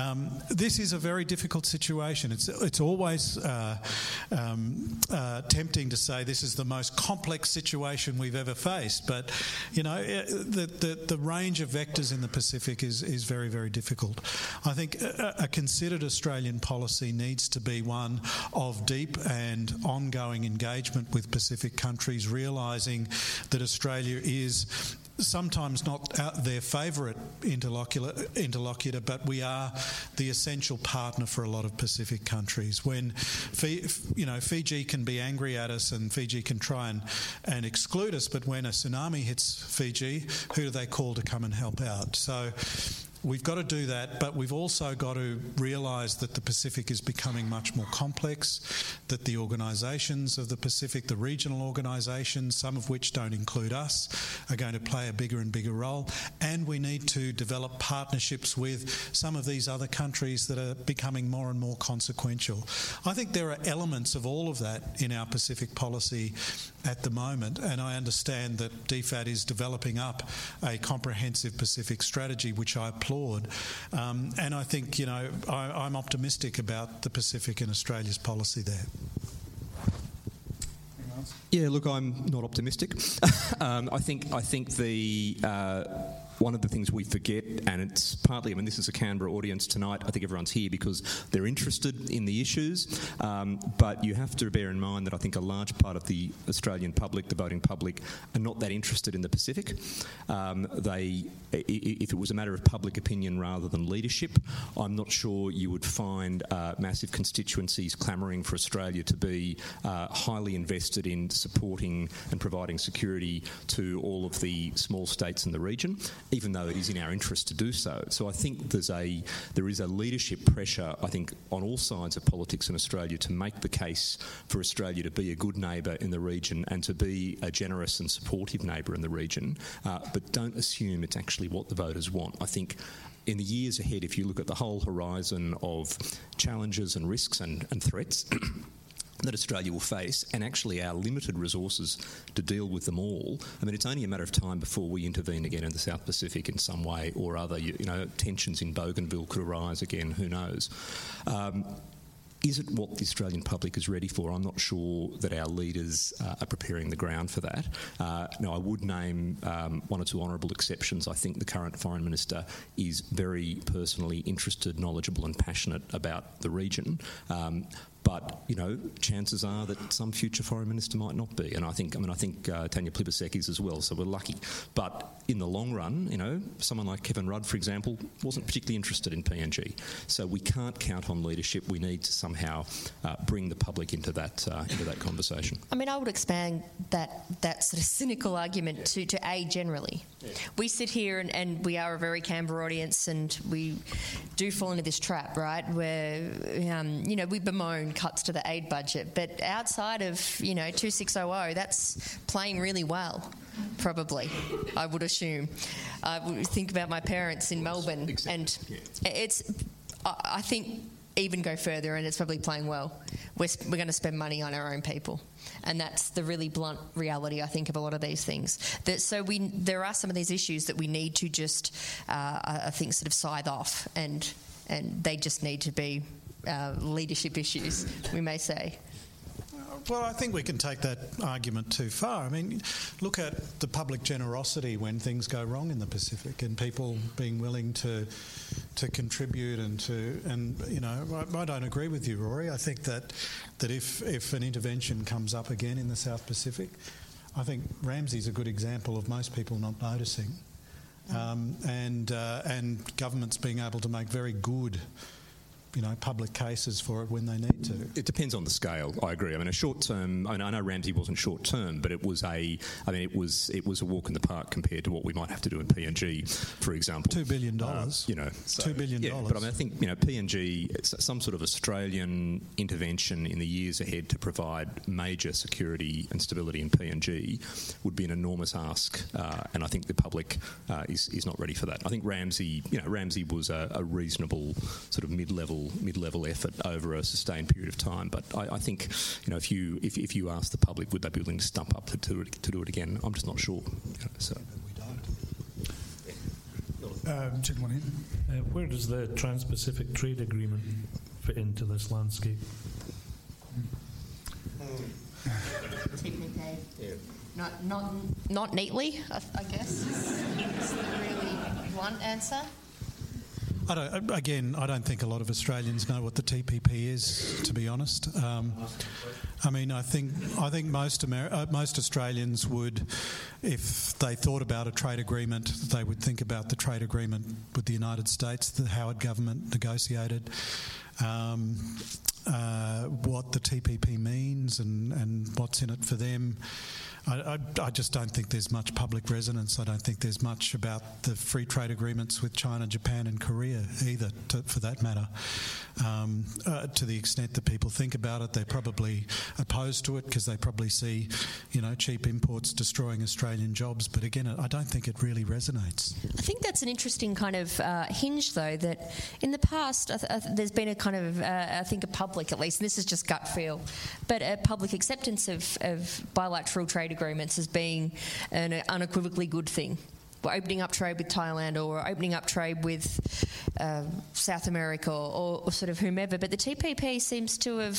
Um, this is a very difficult situation. It's, it's always uh, um, uh, tempting to say this is the most complex situation we've ever faced, but you know eh, the, the, the range of vectors in the Pacific is, is very, very difficult. I think a, a considered Australian policy needs to be one of deep and ongoing engagement with Pacific countries, realising that Australia is sometimes not their favourite interlocutor, interlocutor, but we are the essential partner for a lot of Pacific countries. When you know Fiji can be angry at us and Fiji can try and, and exclude us, but when a tsunami hits Fiji, who do they call to come and help out? So We've got to do that, but we've also got to realise that the Pacific is becoming much more complex, that the organisations of the Pacific, the regional organisations, some of which don't include us, are going to play a bigger and bigger role, and we need to develop partnerships with some of these other countries that are becoming more and more consequential. I think there are elements of all of that in our Pacific policy at the moment, and I understand that DFAT is developing up a comprehensive Pacific strategy, which I applaud. Um, and I think, you know, I, am optimistic about the Pacific and Australia's policy there. Yeah, look, I'm not optimistic. um, I think I think the uh, one of the things we forget, and it's partly, I mean, this is a Canberra audience tonight. I think everyone's here because they're interested in the issues. Um, but you have to bear in mind that I think a large part of the Australian public, the voting public, are not that interested in the Pacific. Um, they, if it was a matter of public opinion rather than leadership, I'm not sure you would find uh, massive constituencies clamouring for Australia to be uh, highly invested in supporting and providing security to all of the small states in the region even though it is in our interest to do so. So I think there's a there is a leadership pressure, I think, on all sides of politics in Australia to make the case for Australia to be a good neighbour in the region and to be a generous and supportive neighbour in the region. Uh, but don't assume it's actually what the voters want. I think in the years ahead, if you look at the whole horizon of challenges and risks and, and threats, that Australia will face, and actually our limited resources to deal with them all. I mean, it's only a matter of time before we intervene again in the South Pacific in some way or other. You, you know, tensions in Bougainville could arise again. Who knows? Um, is it what the Australian public is ready for? I'm not sure that our leaders uh, are preparing the ground for that. Uh, now, I would name um, one or two honourable exceptions. I think the current Foreign Minister is very personally interested, knowledgeable, and passionate about the region. Um, but you know, chances are that some future foreign minister might not be, and I think I mean I think uh, Tanya Plibersek is as well. So we're lucky. But in the long run, you know, someone like Kevin Rudd, for example, wasn't particularly interested in PNG. So we can't count on leadership. We need to somehow uh, bring the public into that uh, into that conversation. I mean, I would expand that that sort of cynical argument to to aid generally. Yeah. We sit here and, and we are a very Canberra audience, and we do fall into this trap, right? Where um, you know we bemoan cuts to the aid budget. But outside of, you know, 2600, that's playing really well, probably, I would assume. I would think about my parents in Melbourne, exactly. and it's, I think, even go further, and it's probably playing well. We're, we're going to spend money on our own people, and that's the really blunt reality I think of a lot of these things. That so we there are some of these issues that we need to just uh, I think sort of scythe off, and and they just need to be uh, leadership issues, we may say. Well, I think we can take that argument too far. I mean, look at the public generosity when things go wrong in the Pacific, and people being willing to to contribute and to and you know, I, I don't agree with you, Rory. I think that that if if an intervention comes up again in the South Pacific, I think RAMSI's a good example of most people not noticing, um, and uh, and governments being able to make very good you know, public cases for it when they need to. It depends on the scale. I agree. I mean, a short term. I, mean, I know RAMSI wasn't short term, but it was a. I mean, it was it was a walk in the park compared to what we might have to do in PNG, for example. Two billion dollars. Uh, you know, so, two billion dollars. Yeah, but I mean, I think you know, PNG, some sort of Australian intervention in the years ahead to provide major security and stability in PNG would be an enormous ask, uh, and I think the public uh, is is not ready for that. I think RAMSI, you know, RAMSI was a, a reasonable sort of mid level mid-level mid-level effort over a sustained period of time. But I, I think you know if you if, if you ask the public, would they be willing to stump up to, to, to do it again? I'm just not sure. You know, so. Um, gentleman here. Uh, where does the Trans-Pacific Trade Agreement fit into this landscape? TPP. Not, not, not neatly, I, I guess, is the really blunt answer. I don't, again, I don't think a lot of Australians know what the TPP is, to be honest. Um, I mean, I think I think most Amer- uh, most Australians would, if they thought about a trade agreement, they would think about the trade agreement with the United States, the Howard government negotiated. Um, uh, what the TPP means and, and what's in it for them. I, I, I, just don't think there's much public resonance. I don't think there's much about the free trade agreements with China, Japan, and Korea either, to, for that matter. Um, uh, to the extent that people think about it, they're probably opposed to it because they probably see, you know, cheap imports destroying Australian jobs. But again, I don't think it really resonates. I think that's an interesting kind of uh, hinge, though. That in the past, th- th- there's been a kind of, uh, I think, a public, at least, and this is just gut feel, but a public acceptance of, of bilateral trade agreements as being an unequivocally good thing. We're opening up trade with Thailand or opening up trade with uh, South America or, or, sort of whomever. But the TPP seems to have,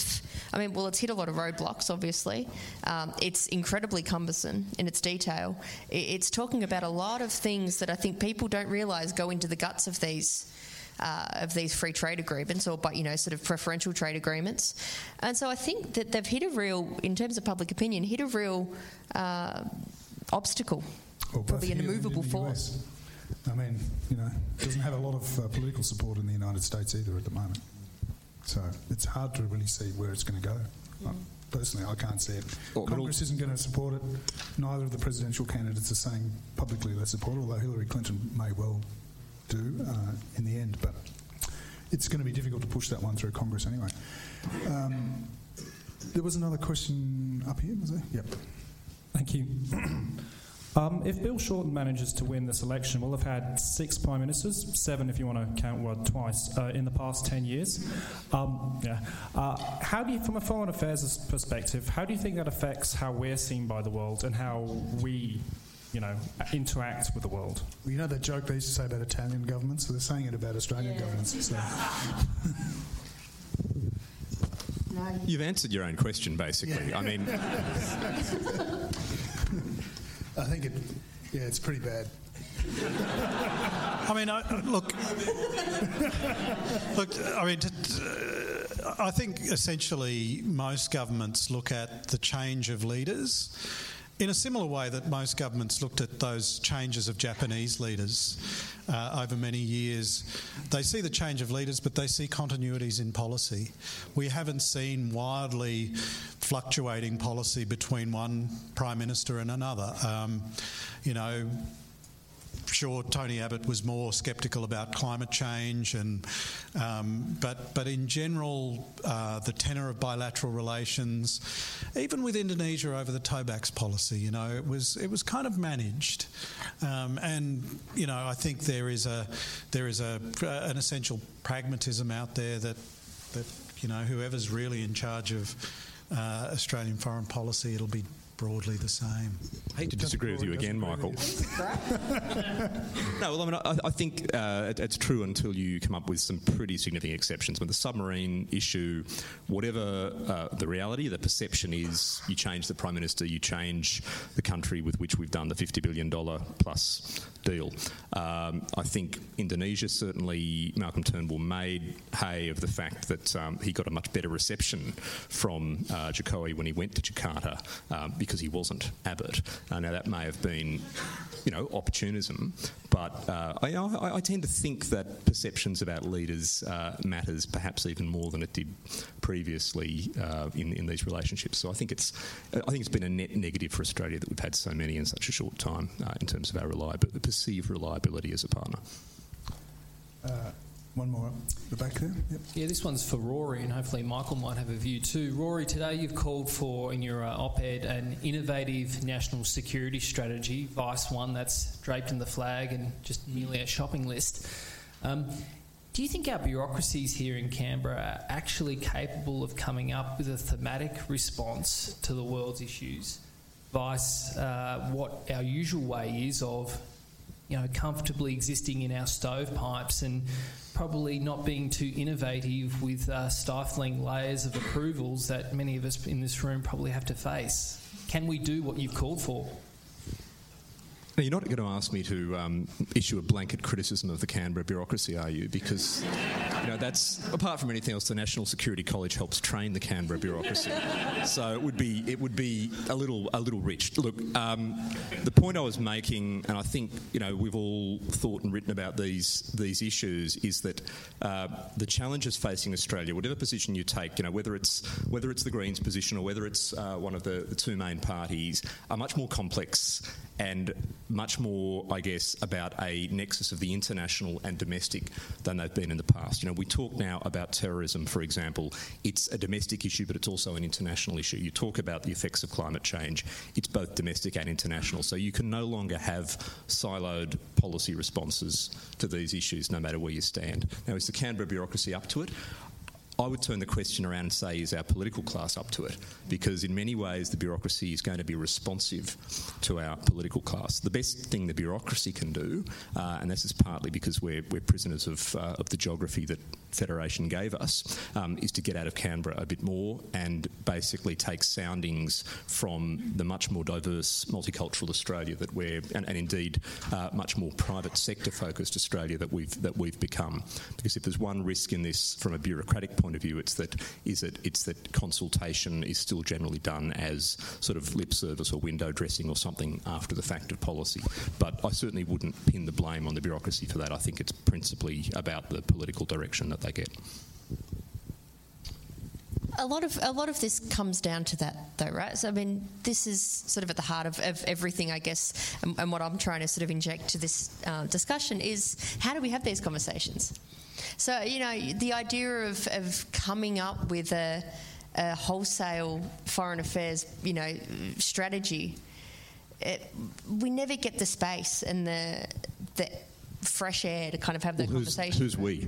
I mean, well, it's hit a lot of roadblocks, obviously. Um, it's incredibly cumbersome in its detail. It's talking about a lot of things that I think people don't realise go into the guts of these. Uh, of these free trade agreements, or but you know, sort of preferential trade agreements, and so I think that they've hit a real, in terms of public opinion, hit a real uh, obstacle well, probably an immovable force. I mean, you know, doesn't have a lot of uh, political support in the United States either at the moment. So it's hard to really see where it's going to go. Mm. Personally, I can't see it. Well, Congress isn't going to support it. Neither of the presidential candidates are saying publicly they support it, although Hillary Clinton may well do uh, in the end. But it's going to be difficult to push that one through Congress anyway. Um, there was another question up here, was there? Yep. Thank you. Um, if Bill Shorten manages to win this election, we'll have had six prime ministers, seven if you want to count Rudd twice, uh, in the past ten years. Um, yeah. Uh, how do you, from a foreign affairs perspective, how do you think that affects how we're seen by the world and how we, you know, interact with the world? Well, you know that joke they used to say about Italian governments, so they're saying it about Australian yeah. governments. So. You've answered your own question, basically. Yeah. I mean. I think it, yeah, it's pretty bad. I mean, I, look, look. I mean, uh, I think essentially most governments look at the change of leaders in a similar way that most governments looked at those changes of Japanese leaders uh, over many years. They see the change of leaders, but they see continuities in policy. We haven't seen wildly fluctuating policy between one prime minister and another. Um, you know, sure Tony Abbott was more sceptical about climate change, and um, but but in general, uh, the tenor of bilateral relations, even with Indonesia over the towbacks policy, you know, it was it was kind of managed, um, and you know, I think there is a there is a an essential pragmatism out there that that you know whoever's really in charge of uh, Australian foreign policy, it'll be broadly the same. I hate to disagree with you again, Michael. no, well, I mean, I, I think uh, it, it's true until you come up with some pretty significant exceptions. With the submarine issue, whatever uh, the reality, the perception is, you change the prime minister, you change the country with which we've done the fifty billion dollar plus deal. Um, I think Indonesia certainly, Malcolm Turnbull made hay of the fact that um, he got a much better reception from uh, Jokowi when he went to Jakarta. Um, because he wasn't Abbott. Uh, now that may have been, you know, opportunism, but uh, I, I, I, tend to think that perceptions about leaders uh, matters perhaps even more than it did previously uh, in, in these relationships. So I think it's I think it's been a net negative for Australia that we've had so many in such a short time uh, in terms of our reliability, perceived reliability as a partner. One more up the back there. Yep. Yeah, this one's for Rory, and hopefully Michael might have a view too. Rory, today you've called for, in your uh, op ed, an innovative national security strategy, Vice One, that's draped in the flag and just merely a shopping list. Um, Do you think our bureaucracies here in Canberra are actually capable of coming up with a thematic response to the world's issues, vice uh, what our usual way is of, you know, comfortably existing in our stovepipes and probably not being too innovative with uh, stifling layers of approvals that many of us in this room probably have to face? Can we do what you've called for? Now, you're not going to ask me to um, issue a blanket criticism of the Canberra bureaucracy, are you? Because, you know, that's apart from anything else, the National Security College helps train the Canberra bureaucracy. So it would be it would be a little a little rich. Look, um, the point I was making, and I think you know we've all thought and written about these these issues, is that uh, the challenges facing Australia, whatever position you take, you know, whether it's whether it's the Greens' position or whether it's uh, one of the, the two main parties, are much more complex and much more, I guess, about a nexus of the international and domestic than they've been in the past. You know, we talk now about terrorism, for example. It's a domestic issue, but it's also an international issue. You talk about the effects of climate change. It's both domestic and international. So you can no longer have siloed policy responses to these issues, no matter where you stand. Now, is the Canberra bureaucracy up to it? I would turn the question around and say, is our political class up to it? Because in many ways, the bureaucracy is going to be responsive to our political class. The best thing the bureaucracy can do, uh, and this is partly because we're, we're prisoners of, uh, of the geography that Federation gave us, um, is to get out of Canberra a bit more and basically take soundings from the much more diverse multicultural Australia that we're, and, and indeed uh, much more private sector focused Australia that we've that we've become. Because if there's one risk in this from a bureaucratic point of view, it's that is it it's that consultation is still generally done as sort of lip service or window dressing or something after the fact of policy. But I certainly wouldn't pin the blame on the bureaucracy for that. I think it's principally about the political direction that they get. A lot of a lot of this comes down to that, though, right? So, I mean, this is sort of at the heart of, of everything, I guess, and, and, what I'm trying to sort of inject to this uh, discussion is how do we have these conversations? So, you know, the idea of, of coming up with a, a wholesale foreign affairs, you know, strategy, it, we never get the space and the the fresh air to kind of have that well, who's, conversation. Who's we?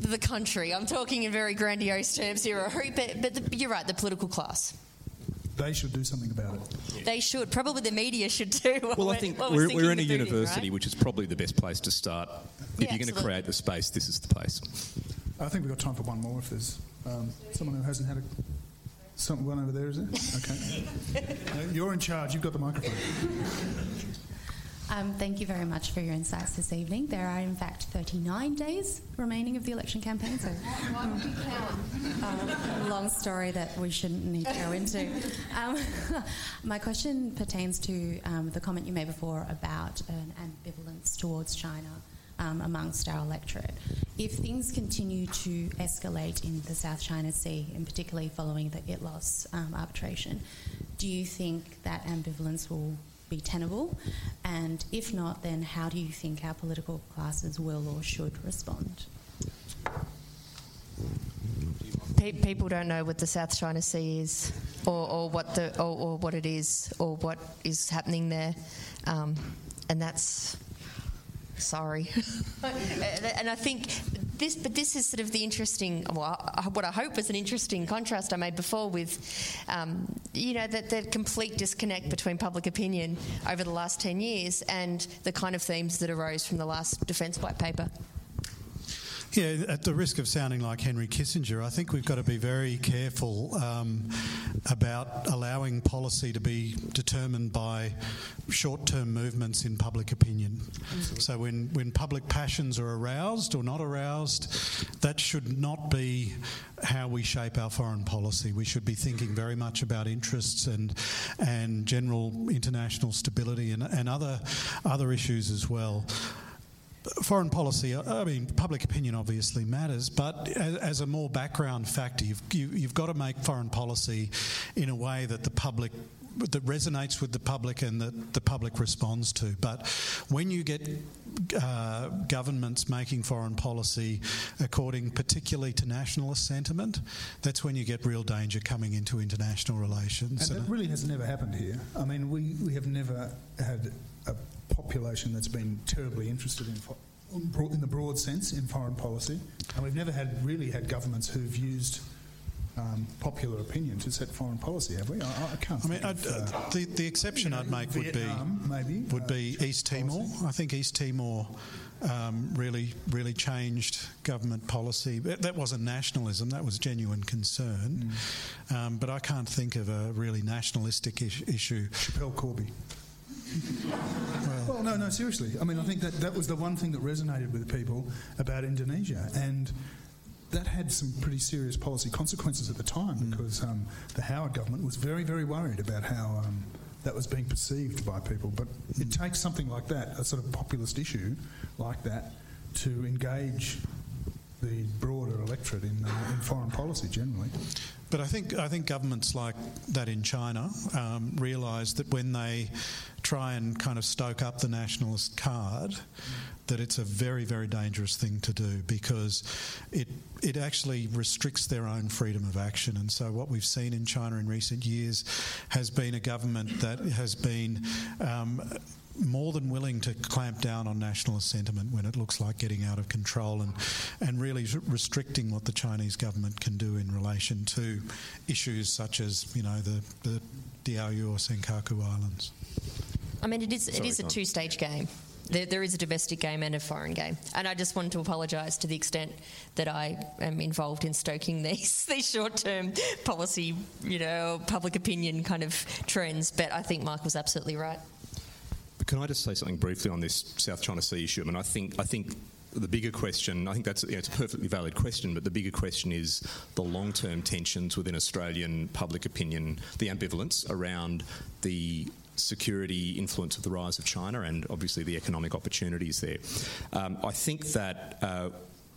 The country. I'm talking in very grandiose terms here, but, but the, you're right, the political class. They should do something about it. They should. Probably the media should too. Well, I think we're, we're, we're in a university, right? which is probably the best place to start. If yeah, you're going to create the space, this is the place. I think we've got time for one more if there's um, someone who hasn't had a. Someone over there, is there? Okay. uh, you're in charge. You've got the microphone. Um, thank you very much for your insights this evening. There are, in fact, 39 days remaining of the election campaign, so um, long story that we shouldn't need to go into. Um, my question pertains to um, the comment you made before about an ambivalence towards China. Um, amongst our electorate. If things continue to escalate in the South China Sea, and particularly following the ITLOS um, arbitration, do you think that ambivalence will be tenable? And if not, then how do you think our political classes will or should respond? People don't know what the South China Sea is, or, or what the or, or, what it is, or what is happening there, um, and that's sorry. and I think this, but this is sort of the interesting, well, what I hope was an interesting contrast I made before with, um, you know, that the complete disconnect between public opinion over the last 10 years and the kind of themes that arose from the last Defence White Paper. Yeah, at the risk of sounding like Henry Kissinger, I think we've got to be very careful um, about allowing policy to be determined by short term movements in public opinion. Mm-hmm. So, when, when public passions are aroused or not aroused, that should not be how we shape our foreign policy. We should be thinking very much about interests and, and general international stability and, and other, other issues as well foreign policy, I mean, public opinion obviously matters, but as, a more background factor, you've, you, have you have got to make foreign policy in a way that the public that resonates with the public and that the public responds to. But when you get uh, governments making foreign policy according particularly to nationalist sentiment, that's when you get real danger coming into international relations. And, and that really has never happened here. I mean, we, we have never had a population that's been terribly interested in in the broad sense in foreign policy, and we've never had really had governments who've used um, popular opinion to set foreign policy, have we? I, I can't. I mean, of, uh, the the exception you know, I'd make Vietnam, would be maybe, would uh, be East Timor. I think East Timor um, really really changed government policy. That, that wasn't nationalism; that was genuine concern. Mm. Um, but I can't think of a really nationalistic is- issue. Schapelle Corby. Well, no, no, seriously. I mean, I think that that was the one thing that resonated with people about Indonesia, and that had some pretty serious policy consequences at the time because um, the Howard government was very, very worried about how um, that was being perceived by people. But it takes something like that, a sort of populist issue like that, to engage the broader electorate in, uh, in foreign policy generally. But I think I think governments like that in China um, realise that when they try and kind of stoke up the nationalist card, that it's a very very dangerous thing to do because it it actually restricts their own freedom of action. And so what we've seen in China in recent years has been a government that has been. Um, more than willing to clamp down on nationalist sentiment when it looks like getting out of control and, and really restricting what the Chinese government can do in relation to issues such as, you know, the, the Diaoyu or Senkaku Islands. I mean, it is it Sorry, is a two stage game. There, there is a domestic game and a foreign game, and I just wanted to apologise to the extent that I am involved in stoking these these short term policy, you know, public opinion kind of trends. But I think Mike was absolutely right. Can I just say something briefly on this South China Sea issue? I mean, I think I think the bigger question, I think that's you know, it's a perfectly valid question, but the bigger question is the long-term tensions within Australian public opinion, the ambivalence around the security influence of the rise of China and obviously the economic opportunities there. Um, I think that. Uh,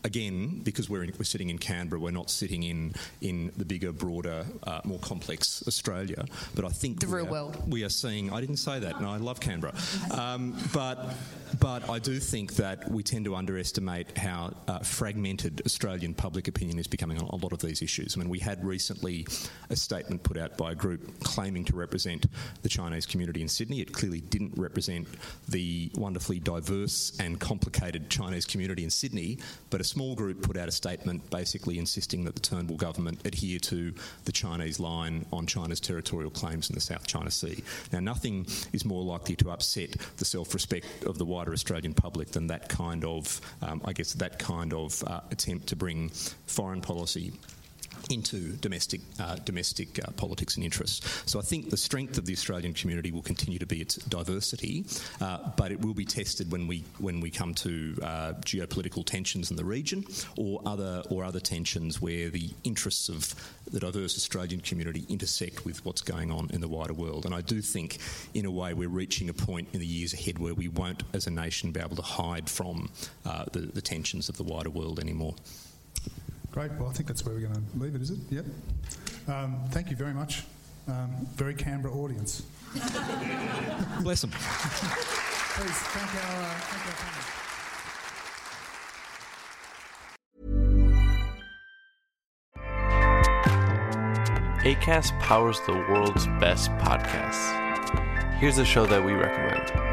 Again, because we're, in, we're sitting in Canberra, we're not sitting in, in the bigger, broader, uh, more complex Australia. But I think The we real are- world. we are seeing. I didn't say that. No, I love Canberra, um, but but I do think that we tend to underestimate how uh, fragmented Australian public opinion is becoming on a lot of these issues. I mean, we had recently a statement put out by a group claiming to represent the Chinese community in Sydney. It clearly didn't represent the wonderfully diverse and complicated Chinese community in Sydney, but small group put out a statement basically insisting that the Turnbull government adhere to the Chinese line on China's territorial claims in the South China Sea. Now, nothing is more likely to upset the self-respect of the wider Australian public than that kind of, um, I guess, that kind of uh, attempt to bring foreign policy into domestic uh, domestic uh, politics and interests. So I think the strength of the Australian community will continue to be its diversity, uh, but it will be tested when we when we come to uh, geopolitical tensions in the region or other or other tensions where the interests of the diverse Australian community intersect with what's going on in the wider world. And I do think, in a way, we're reaching a point in the years ahead where we won't, as a nation, be able to hide from uh, the, the tensions of the wider world anymore. Great. Well, I think that's where we're going to leave it, is it? Yep. Um, thank you very much. Um, very Canberra audience. Bless them. Please thank our, uh, thank our panel. ACAST powers the world's best podcasts. Here's a show that we recommend.